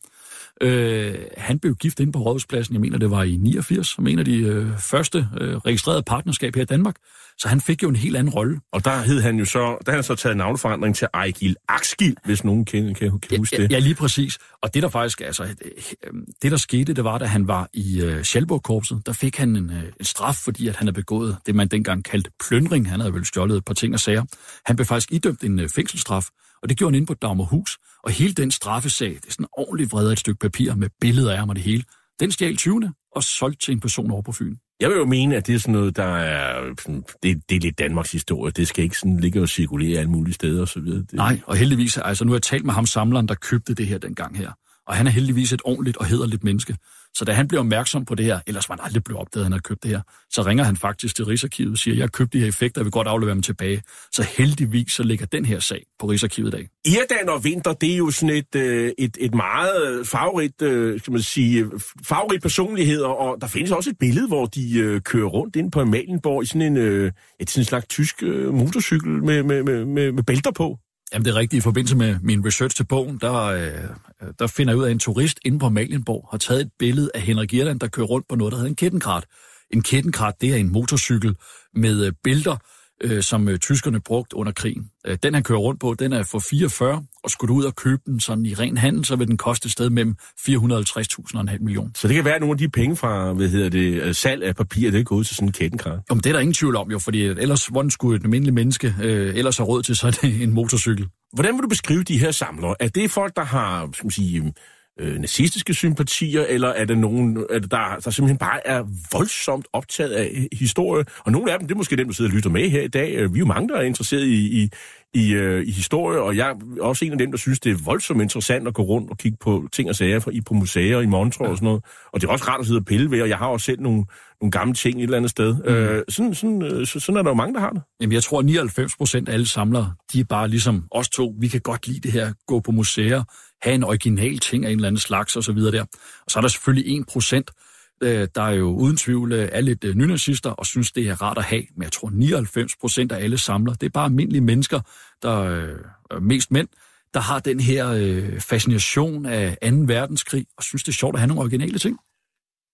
Øh, han blev gift inde på Rådhuspladsen, jeg mener det var i 89, som en af de øh, første øh, registrerede partnerskab her i Danmark. Så han fik jo en helt anden rolle. Og der hed han jo så, der har han så taget navneforandring til Ejgil Akskil, hvis nogen kan, kan, kan huske ja, det. Ja, lige præcis. Og det der faktisk, altså, øh, det der skete, det var, da han var i øh, Schalburg-korpset, der fik han en, øh, en straf, fordi at han havde begået det, man dengang kaldte plyndring. Han havde vel stjålet et par ting og sager. Han blev faktisk idømt en øh, fængselsstraf, og det gjorde han inde på Dagmarhus. Og hele den straffesag, det er sådan ordentligt vredet et stykke papir med billeder af ham og det hele. Den stjal 20. og solgt til en person over på Fyn. Jeg vil jo mene, at det er sådan noget, der er... Det, det er lidt Danmarks historie. Det skal ikke sådan ligge og cirkulere alle mulige steder og så videre. Det, Nej, og heldigvis, altså nu har jeg talt med ham samleren, der købte det her dengang her. Og han er heldigvis et ordentligt og hederligt menneske. Så da han bliver opmærksom på det her, ellers var han aldrig blevet opdaget, at han havde købt det her, så ringer han faktisk til Rigsarkivet og siger, jeg har købt de her effekter, jeg vil godt aflevere dem tilbage. Så heldigvis så ligger den her sag på Rigsarkivet i dag. Irdan og Vinter, det er jo sådan et, øh, et, et meget øh, favorit, øh, skal man sige, favorit personligheder, og der findes også et billede, hvor de kører rundt ind på Amalienborg i sådan en, et sådan en slags tysk motorcykel med, med, med, med, med bælter på. Jamen det er rigtigt. I forbindelse med min research til bogen, der, øh, der finder jeg ud af, at en turist inde på Malienborg har taget et billede af Henrik Irland, der kører rundt på noget, der hedder en kettenkrat. En kettenkrat, det er en motorcykel med øh, bælter, øh, som øh, tyskerne brugte under krigen. Øh, den han kører rundt på, den er for 44, og skulle du ud og købe den sådan i ren handel, så vil den koste et sted mellem 450.000 og en halv million. Så det kan være, at nogle af de penge fra, hvad hedder det, øh, salg af papir, det er gået til sådan en kettenkrat. Om det er der ingen tvivl om jo, fordi ellers, hvordan skulle et almindeligt menneske øh, ellers have råd til sådan [LAUGHS] en motorcykel? Hvordan vil du beskrive de her samlere? Er det folk, der har, skal man sige, øh, nazistiske sympatier, eller er det nogen, er det der, der simpelthen bare er voldsomt optaget af historie? Og nogle af dem, det er måske dem, der sidder og lytter med her i dag. Øh, vi er jo mange, der er interesseret i, i, i, øh, i historie, og jeg er også en af dem, der synes, det er voldsomt interessant at gå rundt og kigge på ting og sager fra, i, på museer i Montreux ja. og sådan noget. Og det er også rart at sidde og pille ved, og jeg har også selv nogle, nogle gamle ting et eller andet sted. Mm. Øh, sådan, sådan, øh, sådan er der jo mange, der har det. Jamen, jeg tror, at 99 procent af alle samlere, de er bare ligesom os to. Vi kan godt lide det her, gå på museer, have en original ting af en eller anden slags og så videre der. Og så er der selvfølgelig 1 procent, øh, der er jo uden tvivl øh, er lidt øh, nynazister og synes, det er rart at have. Men jeg tror, 99 procent af alle samler, det er bare almindelige mennesker, der øh, mest mænd, der har den her øh, fascination af 2. verdenskrig og synes, det er sjovt at have nogle originale ting.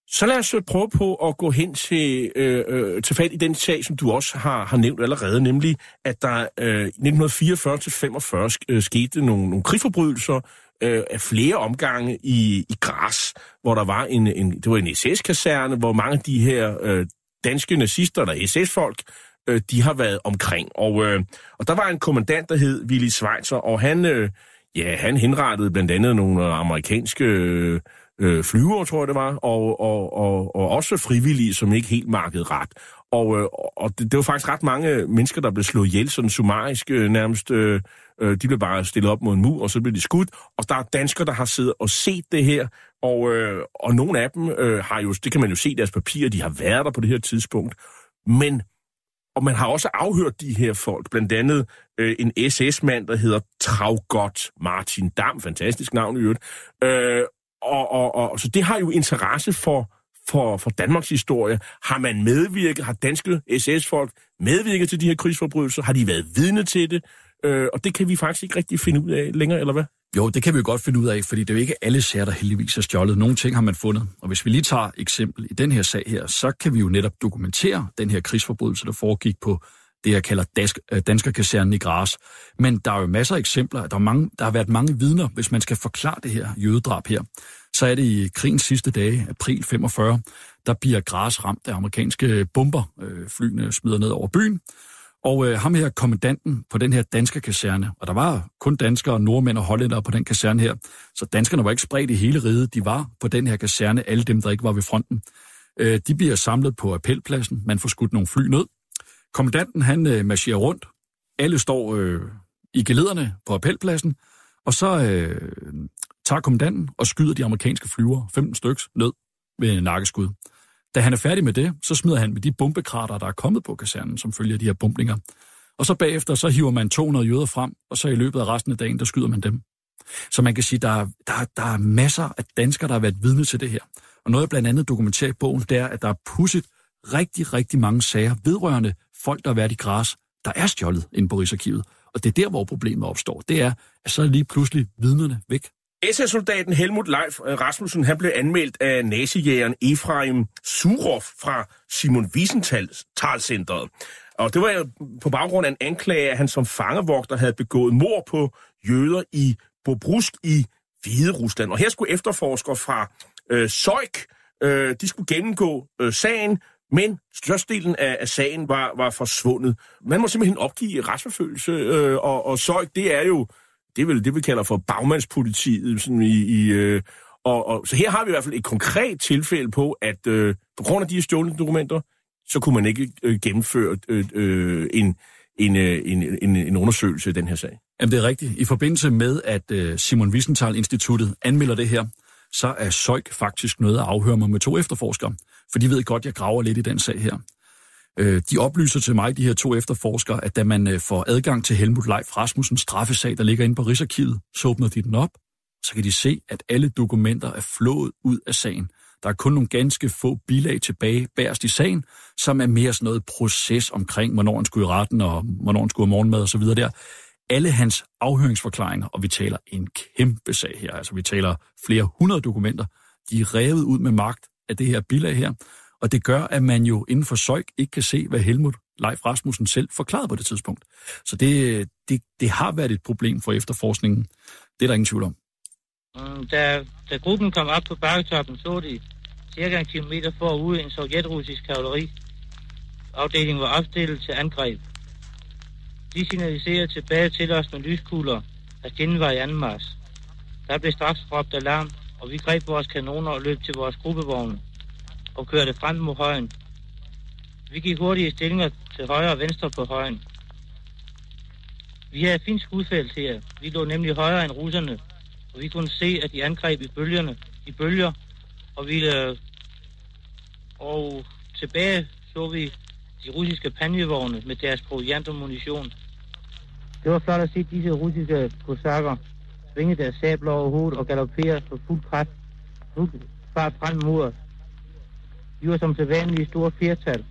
Så lad os prøve på at gå hen til, øh, øh, til fat i den sag, som du også har, har nævnt allerede, nemlig at der øh, 1944-45 øh, skete nogle, nogle krigsforbrydelser øh, flere omgange i, i Græs, hvor der var en, en, det var en SS-kaserne, hvor mange af de her øh, danske nazister, eller SS-folk, øh, de har været omkring. Og, øh, og der var en kommandant, der hed Willy Schweitzer, og han, øh, ja, han henrettede blandt andet nogle amerikanske... Øh, øh, flyver, tror jeg det var, og, og, og, og også frivillige, som ikke helt markede ret. Og, øh, og det, det var faktisk ret mange mennesker, der blev slået ihjel, sådan summarisk øh, nærmest. Øh, øh, de blev bare stillet op mod en mur, og så blev de skudt. Og der er danskere, der har siddet og set det her, og, øh, og nogle af dem øh, har jo, det kan man jo se i deres papirer, de har været der på det her tidspunkt. Men og man har også afhørt de her folk, blandt andet øh, en SS-mand, der hedder Traugott Martin Dam, fantastisk navn i øvrigt, øh, og, og, og, så det har jo interesse for, for, for Danmarks historie. Har man medvirket, har danske SS-folk medvirket til de her krigsforbrydelser? Har de været vidne til det? Øh, og det kan vi faktisk ikke rigtig finde ud af længere, eller hvad? Jo, det kan vi jo godt finde ud af, fordi det er jo ikke alle sager, der heldigvis er stjålet. Nogle ting har man fundet. Og hvis vi lige tager eksempel i den her sag her, så kan vi jo netop dokumentere den her krigsforbrydelse, der foregik på det, jeg kalder dansk, øh, danskerkasernen i Gras. Men der er jo masser af eksempler. Der, er mange, der har været mange vidner, hvis man skal forklare det her jødedrab her. Så er det i krigens sidste dage, april 45, der bliver Gras ramt af amerikanske bomber. Øh, flyene smider ned over byen. Og øh, ham her, kommandanten på den her danske kaserne, og der var kun danskere, nordmænd og hollændere på den kaserne her, så danskerne var ikke spredt i hele riget, de var på den her kaserne, alle dem, der ikke var ved fronten. Øh, de bliver samlet på appelpladsen, man får skudt nogle fly ned, Kommandanten han øh, marcherer rundt. Alle står øh, i gelederne på appelpladsen, og så øh, tager kommandanten og skyder de amerikanske flyver, 15 stykker, ned ved nakkeskud. Da han er færdig med det, så smider han med de bombekrater, der er kommet på kasernen, som følger de her bombninger. Og så bagefter, så hiver man 200 jøder frem, og så i løbet af resten af dagen, der skyder man dem. Så man kan sige, der der, der er masser af danskere, der har været vidne til det her. Og noget, jeg blandt andet dokumenterer i bogen, det er, at der er pudset rigtig, rigtig mange sager vedrørende folk, der har været i græs, der er stjålet inde på Rigsarkivet. Og det er der, hvor problemet opstår. Det er, at så er lige pludselig vidnerne væk. SS-soldaten Helmut Leif øh, Rasmussen han blev anmeldt af nazijægeren Efraim Surov fra Simon Wiesenthal Centeret. Og det var på baggrund af en anklage, at han som fangevogter havde begået mord på jøder i Bobrusk i Hvide Rusland. Og her skulle efterforskere fra øh, Søjk, øh, de skulle gennemgå øh, sagen, men størstedelen af, af sagen var, var forsvundet. Man må simpelthen opgive retsforfølgelse, øh, og, og Søjk, det er jo, det er vel det, vi kalder for bagmandspolitiet. Sådan i, i, øh, og, og, så her har vi i hvert fald et konkret tilfælde på, at øh, på grund af de stjålne dokumenter, så kunne man ikke øh, gennemføre øh, øh, en, en, øh, en, en, en undersøgelse af den her sag. Jamen, det er rigtigt. I forbindelse med, at øh, Simon Wiesenthal-instituttet anmelder det her, så er Søjk faktisk noget at afhøre mig med to efterforskere. For de ved godt, at jeg graver lidt i den sag her. Øh, de oplyser til mig, de her to efterforskere, at da man øh, får adgang til Helmut Leif Rasmussens straffesag, der ligger inde på Rigsarkivet, så åbner de den op, så kan de se, at alle dokumenter er flået ud af sagen. Der er kun nogle ganske få bilag tilbage bærest i sagen, som er mere sådan noget proces omkring, hvornår han skulle i retten, og hvornår han skulle have morgenmad og så videre der. Alle hans afhøringsforklaringer, og vi taler en kæmpe sag her, altså vi taler flere hundrede dokumenter, de er revet ud med magt af det her bilag her, og det gør, at man jo inden for Søjk ikke kan se, hvad Helmut Leif Rasmussen selv forklarede på det tidspunkt. Så det, det, det har været et problem for efterforskningen. Det er der ingen tvivl om. Mm, da, da gruppen kom op på bakketoppen, så de cirka en kilometer forude en sovjetrussisk kavaleri. Afdelingen var opstillet til angreb. De signaliserede tilbage til os med lyskugler, at fjenden var i anden mars. Der blev straks råbt alarm, og vi greb vores kanoner og løb til vores gruppevogne og kørte frem mod højen. Vi gik hurtige stillinger til højre og venstre på højen. Vi havde fint skudfelt her. Vi lå nemlig højere end russerne, og vi kunne se, at de angreb i bølgerne, i bølger, og vi øh, og tilbage så vi de russiske panjevogne med deres proviant og munition. Det var flot at se disse russiske kosakker svinge deres sabler over hovedet og galoppere på fuld kraft, fuld fart frem mod os. De var som sædvanlige store flertal.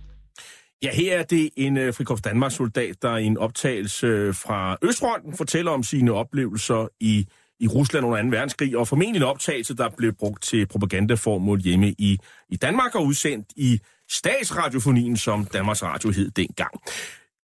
Ja, her er det en øh, uh, Frikorps Danmarks soldat, der i en optagelse øh, fra Østfronten fortæller om sine oplevelser i, i Rusland under 2. verdenskrig, og formentlig en optagelse, der blev brugt til propagandaformål hjemme i, i Danmark og udsendt i statsradiofonien, som Danmarks Radio hed dengang.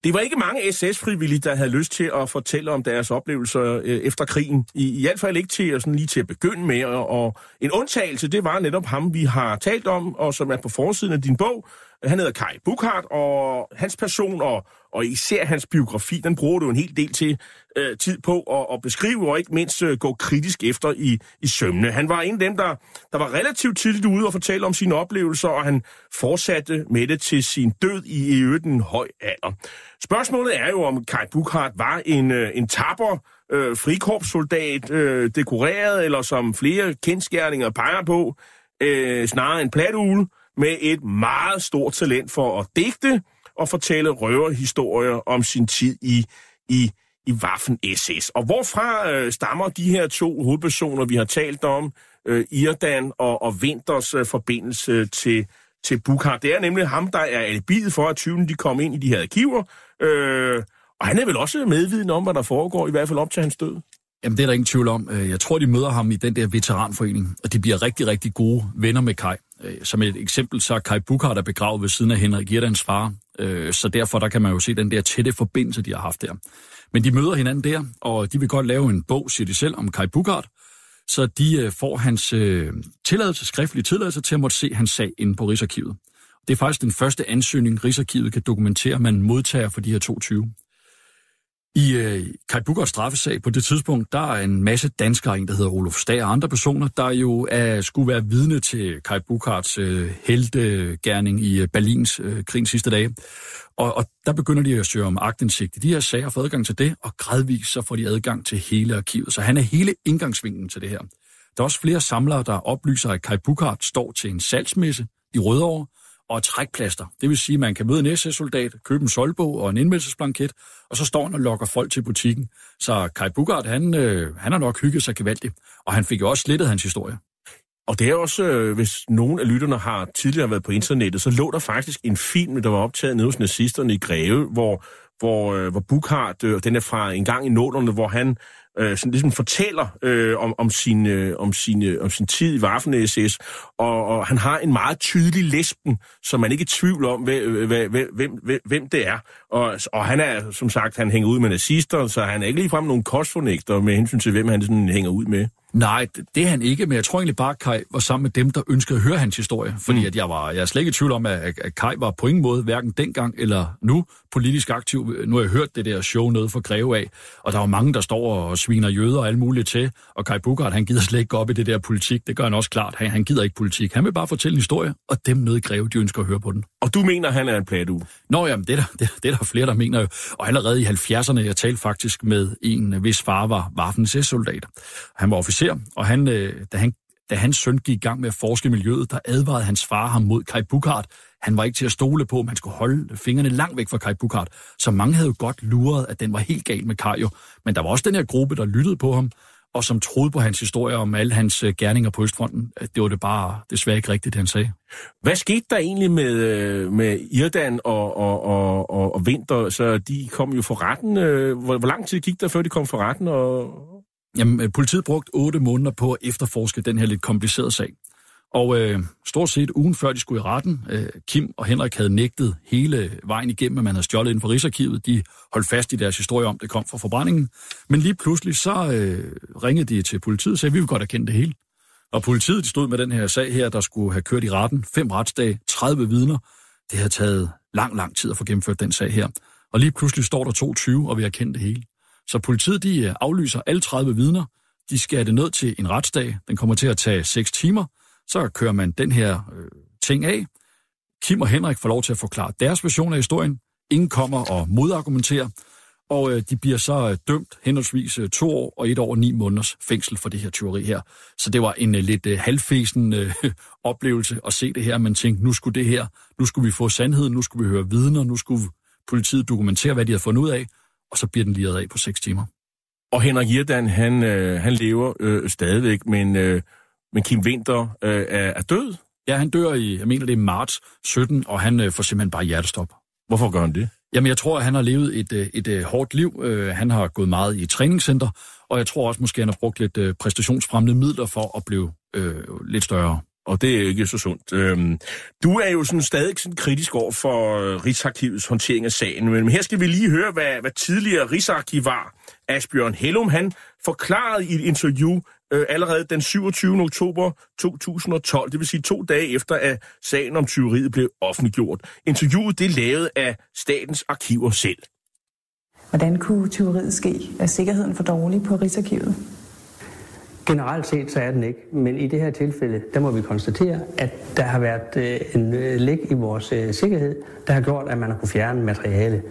Det var ikke mange SS-frivillige, der havde lyst til at fortælle om deres oplevelser øh, efter krigen. I, I hvert fald ikke til sådan lige til at begynde med. Og, og en undtagelse, det var netop ham, vi har talt om, og som er på forsiden af din bog. Han hedder Kai Bukhardt, og hans person og, og især hans biografi, den bruger du en hel del til øh, tid på at, at beskrive, og ikke mindst øh, gå kritisk efter i, i sømne. Han var en af dem, der, der var relativt tidligt ude og fortælle om sine oplevelser, og han fortsatte med det til sin død i i øvrigt en høj alder. Spørgsmålet er jo, om Kai Bukhardt var en, øh, en tapper øh, frikorpssoldat, øh, dekoreret, eller som flere kendskærninger peger på, øh, snarere en platugle, med et meget stort talent for at digte og fortælle røverhistorier om sin tid i, i, i Waffen-SS. Og hvorfra øh, stammer de her to hovedpersoner, vi har talt om, øh, Irdan og, og Winters øh, forbindelse til, til Bukhar? Det er nemlig ham, der er alibiet for, at tyven de kom ind i de her arkiver. Øh, og han er vel også medviden om, hvad der foregår, i hvert fald op til hans død. Jamen, det er der ingen tvivl om. Øh, jeg tror, de møder ham i den der veteranforening, og de bliver rigtig, rigtig gode venner med Kai. Øh, som et eksempel, så er Kai Bukhardt er begravet ved siden af Henrik Girdans far, øh, så derfor der kan man jo se den der tætte forbindelse, de har haft der. Men de møder hinanden der, og de vil godt lave en bog, siger de selv, om Kai Bukhardt, så de får hans tilladelse, skriftlige tilladelse til at måtte se hans sag inde på Rigsarkivet. Det er faktisk den første ansøgning, Rigsarkivet kan dokumentere, man modtager for de her 22. I øh, Kai Bukers straffesag på det tidspunkt, der er en masse danskere, en der hedder Olof Stag og andre personer, der jo er, skulle være vidne til Kai Bukarts øh, heldegærning i øh, Berlins øh, krigens sidste dage. Og, og der begynder de at søge om agtindsigt i de her sager, får adgang til det, og gradvist så får de adgang til hele arkivet. Så han er hele indgangsvinklen til det her. Der er også flere samlere, der oplyser, at Kai Bukart står til en salgsmesse i Rødovre, og trækplaster. Det vil sige, at man kan møde en SS-soldat, købe en solbog og en indmeldelsesblanket, og så står han og lokker folk til butikken. Så Kai Bugart, han, øh, han har nok hygget sig gevaldigt, og han fik jo også slettet hans historie. Og det er også, øh, hvis nogen af lytterne har tidligere været på internettet, så lå der faktisk en film, der var optaget nede hos nazisterne i Greve, hvor, hvor, øh, hvor Bukhardt, øh, den er fra en gang i nålerne, hvor han øh, sådan ligesom fortæller øh, om, om, sin, øh, om, sin, øh, om sin tid i Waffen-SS, og, og han har en meget tydelig lesben, så man ikke er i tvivl om, øh, hvem, hvem, hvem, hvem, hvem det er. Og, og han er, som sagt, han hænger ud med nazister, så han er ikke ligefrem nogen kostfornægter med hensyn til, hvem han sådan hænger ud med. Nej, det, er han ikke, men jeg tror egentlig bare, at Kai var sammen med dem, der ønskede at høre hans historie. Fordi mm. at jeg, var, jeg er slet ikke i tvivl om, at, at Kai var på ingen måde, hverken dengang eller nu, politisk aktiv. Nu har jeg hørt det der show nede for Greve af, og der var mange, der står og sviner jøder og alt muligt til. Og Kai Bugart, han gider slet ikke gå op i det der politik. Det gør han også klart. Han, han gider ikke politik. Han vil bare fortælle en historie, og dem nede i Greve, de ønsker at høre på den. Og du mener, han er en pladu? Nå jamen, det er, der, det, det er der flere, der mener jo. Og allerede i 70'erne, jeg talte faktisk med en, hvis far var Waffen soldat Han var officer, og han, øh, da, han, da hans søn gik i gang med at forske i miljøet, der advarede hans far ham mod Kai Bukart. Han var ikke til at stole på, man skulle holde fingrene langt væk fra Kai Bukart. Så mange havde jo godt luret, at den var helt gal med Kai. Men der var også den her gruppe, der lyttede på ham, og som troede på hans historie om alle hans øh, gerninger på Østfronten. Øh, det var det bare desværre ikke rigtigt, det han sagde. Hvad skete der egentlig med, øh, med Irdan og, og, og, og, og Vinter? Så de kom jo for retten. Hvor, hvor lang tid gik der, før de kom for retten? Og, Jamen, øh, politiet brugte otte måneder på at efterforske den her lidt komplicerede sag. Og øh, stort set ugen før de skulle i retten, øh, Kim og Henrik havde nægtet hele vejen igennem, at man havde stjålet inden for Rigsarkivet. De holdt fast i deres historie om, det kom fra forbrændingen. Men lige pludselig så øh, ringede de til politiet og sagde, at vi vil godt erkende det hele. Og politiet de stod med den her sag her, der skulle have kørt i retten. Fem retsdage, 30 vidner. Det havde taget lang, lang tid at få gennemført den sag her. Og lige pludselig står der 22 og vi erkende det hele. Så politiet de øh, aflyser alle 30 vidner. De skærer det ned til en retsdag. Den kommer til at tage 6 timer. Så kører man den her øh, ting af. Kim og Henrik får lov til at forklare deres version af historien. Ingen kommer og modargumenterer. Og øh, de bliver så øh, dømt henholdsvis øh, to år og et år og ni måneders fængsel for det her tyveri her. Så det var en øh, lidt øh, halvfesen øh, [LAUGHS] oplevelse at se det her. Man tænkte, nu skulle det her, nu skulle vi få sandheden, nu skulle vi høre vidner, nu skulle politiet dokumentere, hvad de havde fundet ud af og så bliver den liret af på 6 timer. Og Henrik Irdan, han, øh, han lever øh, stadigvæk, men, øh, men Kim Winter øh, er, er død? Ja, han dør i, jeg mener det er marts 17, og han øh, får simpelthen bare hjertestop. Hvorfor gør han det? Jamen, jeg tror, at han har levet et, øh, et, et øh, hårdt liv. Øh, han har gået meget i træningscenter, og jeg tror også måske, han har brugt lidt præstationsfremmende midler for at blive øh, lidt større og det er ikke så sundt. Øhm, du er jo sådan stadig sådan kritisk over for øh, Rigsarkivets håndtering af sagen, men her skal vi lige høre, hvad, hvad tidligere Rigsarkivar Asbjørn Hellum, han forklarede i et interview øh, allerede den 27. oktober 2012, det vil sige to dage efter, at sagen om tyveriet blev offentliggjort. Interviewet det er lavet af Statens Arkiver selv. Hvordan kunne tyveriet ske? Er sikkerheden for dårlig på Rigsarkivet? Generelt set så er den ikke, men i det her tilfælde, der må vi konstatere, at der har været øh, en øh, læk i vores øh, sikkerhed, der har gjort, at man har kunne fjerne materiale,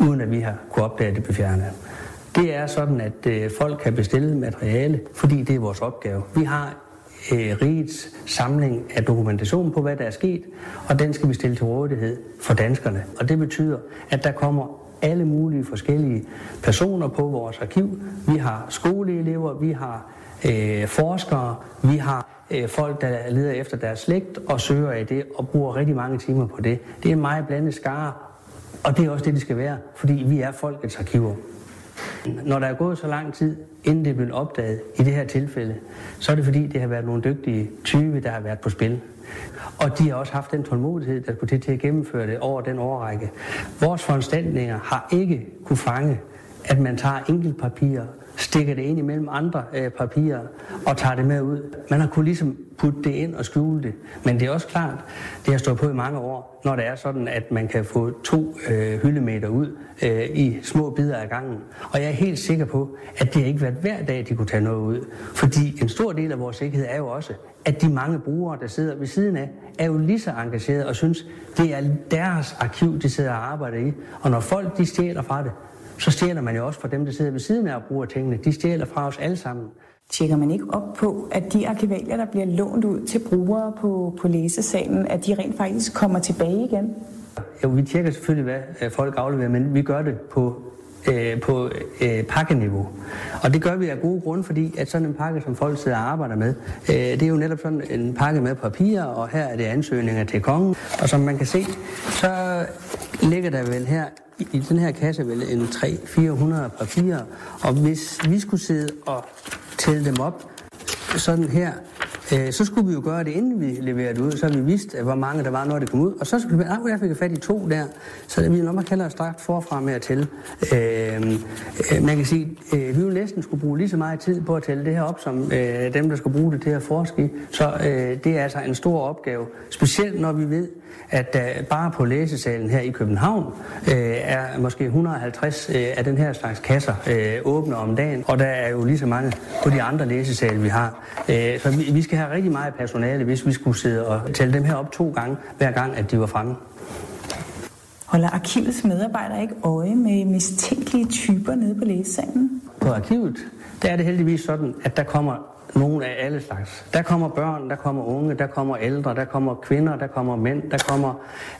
uden at vi har kunne opdage, at det blev fjernet. Det er sådan, at folk kan bestille materiale, fordi det er vores opgave. Vi har rigets samling af dokumentation på, hvad der er sket, og den skal vi stille til rådighed for danskerne. Og det betyder, at der kommer alle mulige forskellige personer på vores arkiv. Vi har skoleelever, vi har øh, forskere, vi har øh, folk, der leder efter deres slægt og søger i det og bruger rigtig mange timer på det. Det er en meget blandet skare, og det er også det, det skal være, fordi vi er folkets arkiver. Når der er gået så lang tid, inden det blev opdaget i det her tilfælde, så er det fordi, det har været nogle dygtige tyve, der har været på spil. Og de har også haft den tålmodighed, der skulle til til at gennemføre det over den overrække. Vores foranstaltninger har ikke kunne fange, at man tager enkeltpapirer, stikker det ind imellem andre øh, papirer og tager det med ud. Man har kunnet ligesom putte det ind og skjule det. Men det er også klart, det har stået på i mange år, når det er sådan, at man kan få to øh, hyldemeter ud øh, i små bidder af gangen. Og jeg er helt sikker på, at det har ikke været hver dag, de kunne tage noget ud. Fordi en stor del af vores sikkerhed er jo også, at de mange brugere, der sidder ved siden af, er jo lige så engagerede og synes, det er deres arkiv, de sidder og arbejder i. Og når folk de stjæler fra det, så stjæler man jo også fra dem, der sidder ved siden af og bruger tingene. De stjæler fra os alle sammen. Tjekker man ikke op på, at de arkivalier, der bliver lånt ud til brugere på, på læsesalen, at de rent faktisk kommer tilbage igen? Jo, vi tjekker selvfølgelig, hvad øh, folk afleverer, men vi gør det på øh, på øh, pakkeniveau. Og det gør vi af gode grunde, fordi at sådan en pakke, som folk sidder og arbejder med, øh, det er jo netop sådan en pakke med papir, og her er det ansøgninger til kongen. Og som man kan se, så ligger der vel her i den her kasse vel en 300-400 papirer, og hvis vi skulle sidde og tælle dem op sådan her, Øh, så skulle vi jo gøre det, inden vi leverede det ud, så vi vidste, hvor mange der var, når det kom ud. Og så skulle vi, ah, jeg fik fat i to der, så vi nok kalder straks forfra med at tælle. Øh, øh, man kan sige, øh, vi jo næsten skulle bruge lige så meget tid på at tælle det her op, som øh, dem, der skal bruge det til at forske i. Så øh, det er altså en stor opgave, specielt når vi ved, at der bare på læsesalen her i København øh, er måske 150 øh, af den her slags kasser øh, åbne om dagen, og der er jo lige så mange på de andre læsesale, vi har. Øh, så vi, vi skal have rigtig meget personale, hvis vi skulle sidde og tælle dem her op to gange, hver gang, at de var fremme. Holder arkivets medarbejdere ikke øje med mistænkelige typer nede på læsesalen? På arkivet, der er det heldigvis sådan, at der kommer nogen af alle slags. Der kommer børn, der kommer unge, der kommer ældre, der kommer kvinder, der kommer mænd, der kommer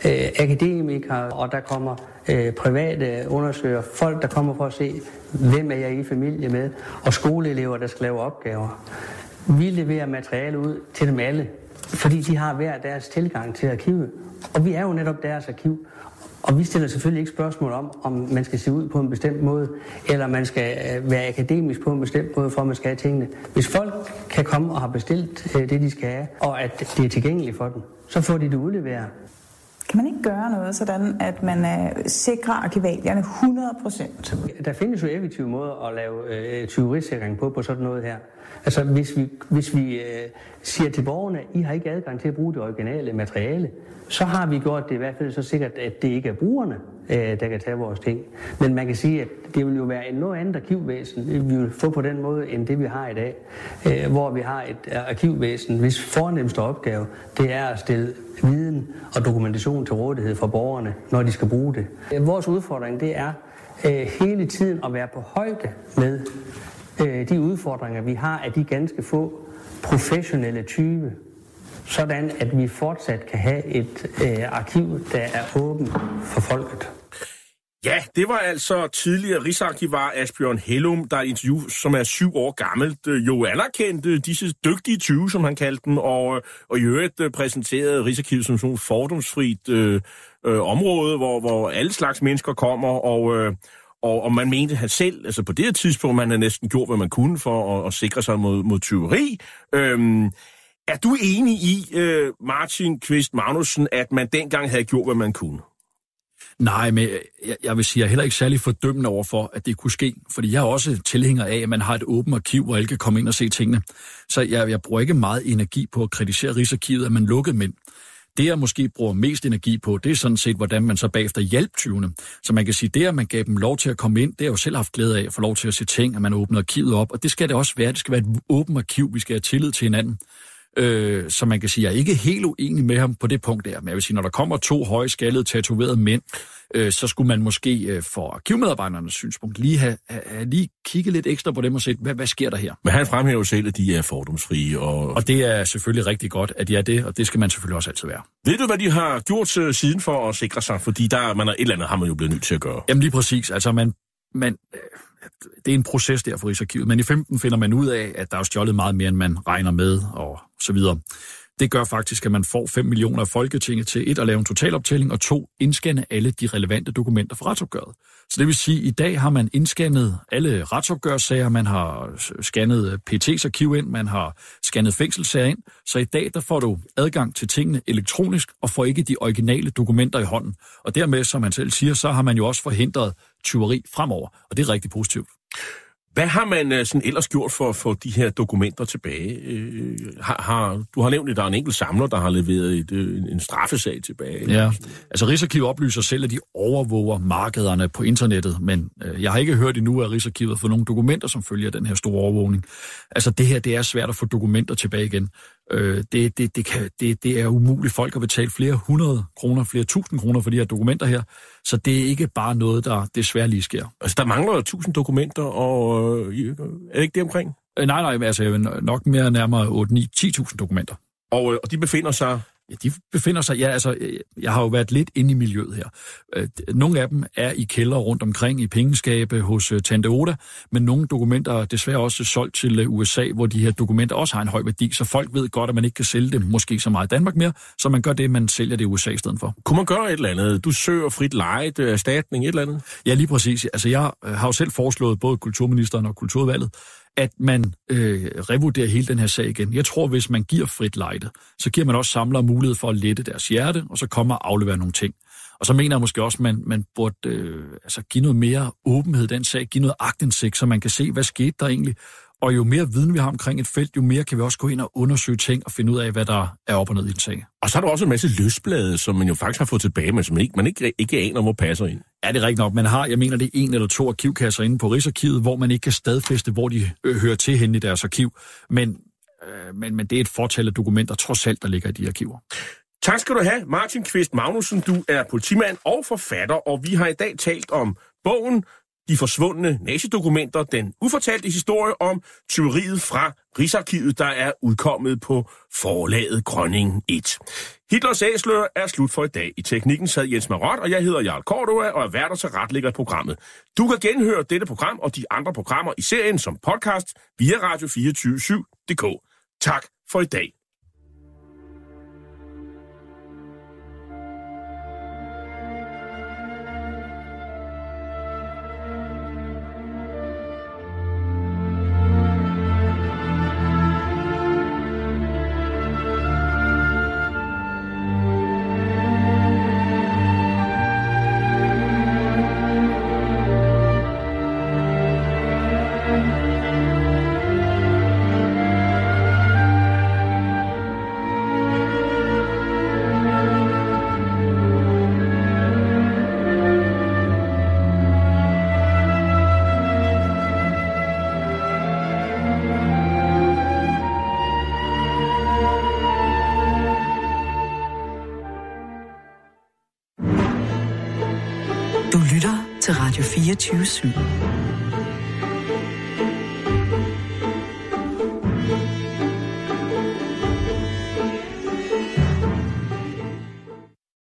øh, akademikere, og der kommer øh, private undersøgere, folk, der kommer for at se, hvem er jeg i familie med, og skoleelever, der skal lave opgaver. Vi leverer materiale ud til dem alle, fordi de har hver deres tilgang til arkivet. Og vi er jo netop deres arkiv. Og vi stiller selvfølgelig ikke spørgsmål om, om man skal se ud på en bestemt måde, eller man skal øh, være akademisk på en bestemt måde, for at man skal have tingene. Hvis folk kan komme og har bestilt øh, det, de skal have, og at det er tilgængeligt for dem, så får de det udleveret. Kan man ikke gøre noget sådan, at man øh, sikrer arkivalierne 100 procent? Der findes jo effektive måder at lave øh, tyverisikring på, på sådan noget her. Altså hvis vi, hvis vi øh, siger til borgerne, I har ikke adgang til at bruge det originale materiale, så har vi gjort det i hvert fald så sikkert, at det ikke er brugerne, øh, der kan tage vores ting. Men man kan sige, at det vil jo være en noget andet arkivvæsen, øh, vi vil få på den måde, end det vi har i dag. Øh, hvor vi har et øh, arkivvæsen, hvis fornemmeste opgave, det er at stille viden og dokumentation til rådighed for borgerne, når de skal bruge det. Vores udfordring, det er øh, hele tiden at være på højde med øh, de udfordringer, vi har af de ganske få professionelle type, sådan at vi fortsat kan have et øh, arkiv, der er åbent for folket. Ja, det var altså tidligere Rigsarkivar Asbjørn Hellum, der i interview, som er syv år gammelt, øh, jo anerkendte disse dygtige 20, som han kaldte dem, og, øh, og i øvrigt øh, præsenterede Rigsarkivet som sådan et fordomsfrit øh, øh, område, hvor, hvor alle slags mennesker kommer, og, øh, og, og man mente han selv, altså på det her tidspunkt, man havde næsten gjort, hvad man kunne for at, at sikre sig mod, mod tyveri. Øhm, er du enig i, øh, Martin Kvist Magnussen, at man dengang havde gjort, hvad man kunne? Nej, men jeg, jeg vil sige, jeg er heller ikke særlig fordømmende over for, at det kunne ske. Fordi jeg er også tilhænger af, at man har et åbent arkiv, hvor alle kan komme ind og se tingene. Så jeg, jeg bruger ikke meget energi på at kritisere Rigsarkivet, at man lukkede mænd. Det, jeg måske bruger mest energi på, det er sådan set, hvordan man så bagefter hjælp tyvene. Så man kan sige, det, at man gav dem lov til at komme ind, det har jeg jo selv haft glæde af at få lov til at se ting, at man åbner arkivet op. Og det skal det også være. Det skal være et åbent arkiv. Vi skal have tillid til hinanden. Øh, så man kan sige, jeg er ikke helt uenig med ham på det punkt der. Men jeg vil sige, når der kommer to høje skaldede, tatoverede mænd, øh, så skulle man måske øh, for arkivmedarbejdernes synspunkt lige have, have lige kigget lidt ekstra på dem og set, hvad, hvad sker der her? Men han fremhæver selv, at de er fordomsfrie. Og... og det er selvfølgelig rigtig godt, at de er det, og det skal man selvfølgelig også altid være. Ved du, hvad de har gjort uh, siden for at sikre sig? Fordi der, man er, et eller andet har man jo blevet nødt til at gøre. Jamen lige præcis. Altså man, man, øh, det er en proces der for Rigsarkivet, men i 15 finder man ud af, at der er stjålet meget mere, end man regner med, og så videre. Det gør faktisk, at man får 5 millioner af Folketinget til et at lave en totaloptælling, og to indscanne alle de relevante dokumenter for retsopgøret. Så det vil sige, at i dag har man indscannet alle retsopgørsager, man har scannet øh, PT's arkiv ind, man har scannet fængselssager ind, så i dag der får du adgang til tingene elektronisk og får ikke de originale dokumenter i hånden. Og dermed, som man selv siger, så har man jo også forhindret tyveri fremover, og det er rigtig positivt. Hvad har man øh, sådan ellers gjort for at få de her dokumenter tilbage? Øh, har, har, du har nævnt, at der er en enkelt samler, der har leveret et, øh, en straffesag tilbage. Ja, altså Rigsarkivet oplyser selv, at de overvåger markederne på internettet, men øh, jeg har ikke hørt endnu, at Rigsarkivet har fået nogle dokumenter, som følger den her store overvågning. Altså det her, det er svært at få dokumenter tilbage igen. Øh, det, det, det, kan, det, det er umuligt. Folk har betalt flere hundrede kroner, flere tusind kroner for de her dokumenter her, så det er ikke bare noget, der desværre lige sker. Altså, der mangler jo tusind dokumenter, og øh, er det ikke det omkring? Øh, nej, nej, altså nok mere nærmere 8, 9, 10.000 dokumenter. Og, øh, og de befinder sig Ja, de befinder sig, ja, altså, jeg har jo været lidt inde i miljøet her. Øh, nogle af dem er i kælder rundt omkring i pengeskabe hos uh, Tante Oda, men nogle dokumenter er desværre også solgt til USA, hvor de her dokumenter også har en høj værdi, så folk ved godt, at man ikke kan sælge dem måske så meget i Danmark mere, så man gør det, man sælger det i USA i stedet for. Kunne man gøre et eller andet? Du søger frit leje, erstatning, et eller andet? Ja, lige præcis. Altså, jeg har jo selv foreslået både kulturministeren og kulturudvalget, at man øh, revurderer hele den her sag igen. Jeg tror, hvis man giver frit lejde, så giver man også samlere mulighed for at lette deres hjerte, og så kommer og aflevere nogle ting. Og så mener jeg måske også, at man, man burde øh, altså give noget mere åbenhed i den sag, give noget agtindsigt, så man kan se, hvad skete der egentlig. Og jo mere viden vi har omkring et felt, jo mere kan vi også gå ind og undersøge ting og finde ud af, hvad der er op og ned i en sag. Og så er der også en masse løsblade, som man jo faktisk har fået tilbage, men som man ikke, man ikke, ikke aner, hvor passer ind. Ja, det er rigtigt nok. Man har, jeg mener, det er en eller to arkivkasser inde på Rigsarkivet, hvor man ikke kan stadfæste, hvor de øh, hører til hen i deres arkiv. Men, øh, men, men det er et fortal af dokumenter, trods alt, der ligger i de arkiver. Tak skal du have, Martin Kvist Magnussen. Du er politimand og forfatter, og vi har i dag talt om bogen de forsvundne nazidokumenter, den ufortalte historie om tyveriet fra Rigsarkivet, der er udkommet på forlaget Grønning 1. Hitlers æsler er slut for i dag. I teknikken sad Jens Marot, og jeg hedder Jarl Cordua og er vært til retlægger programmet. Du kan genhøre dette program og de andre programmer i serien som podcast via radio247.dk. Tak for i dag. 24 /7.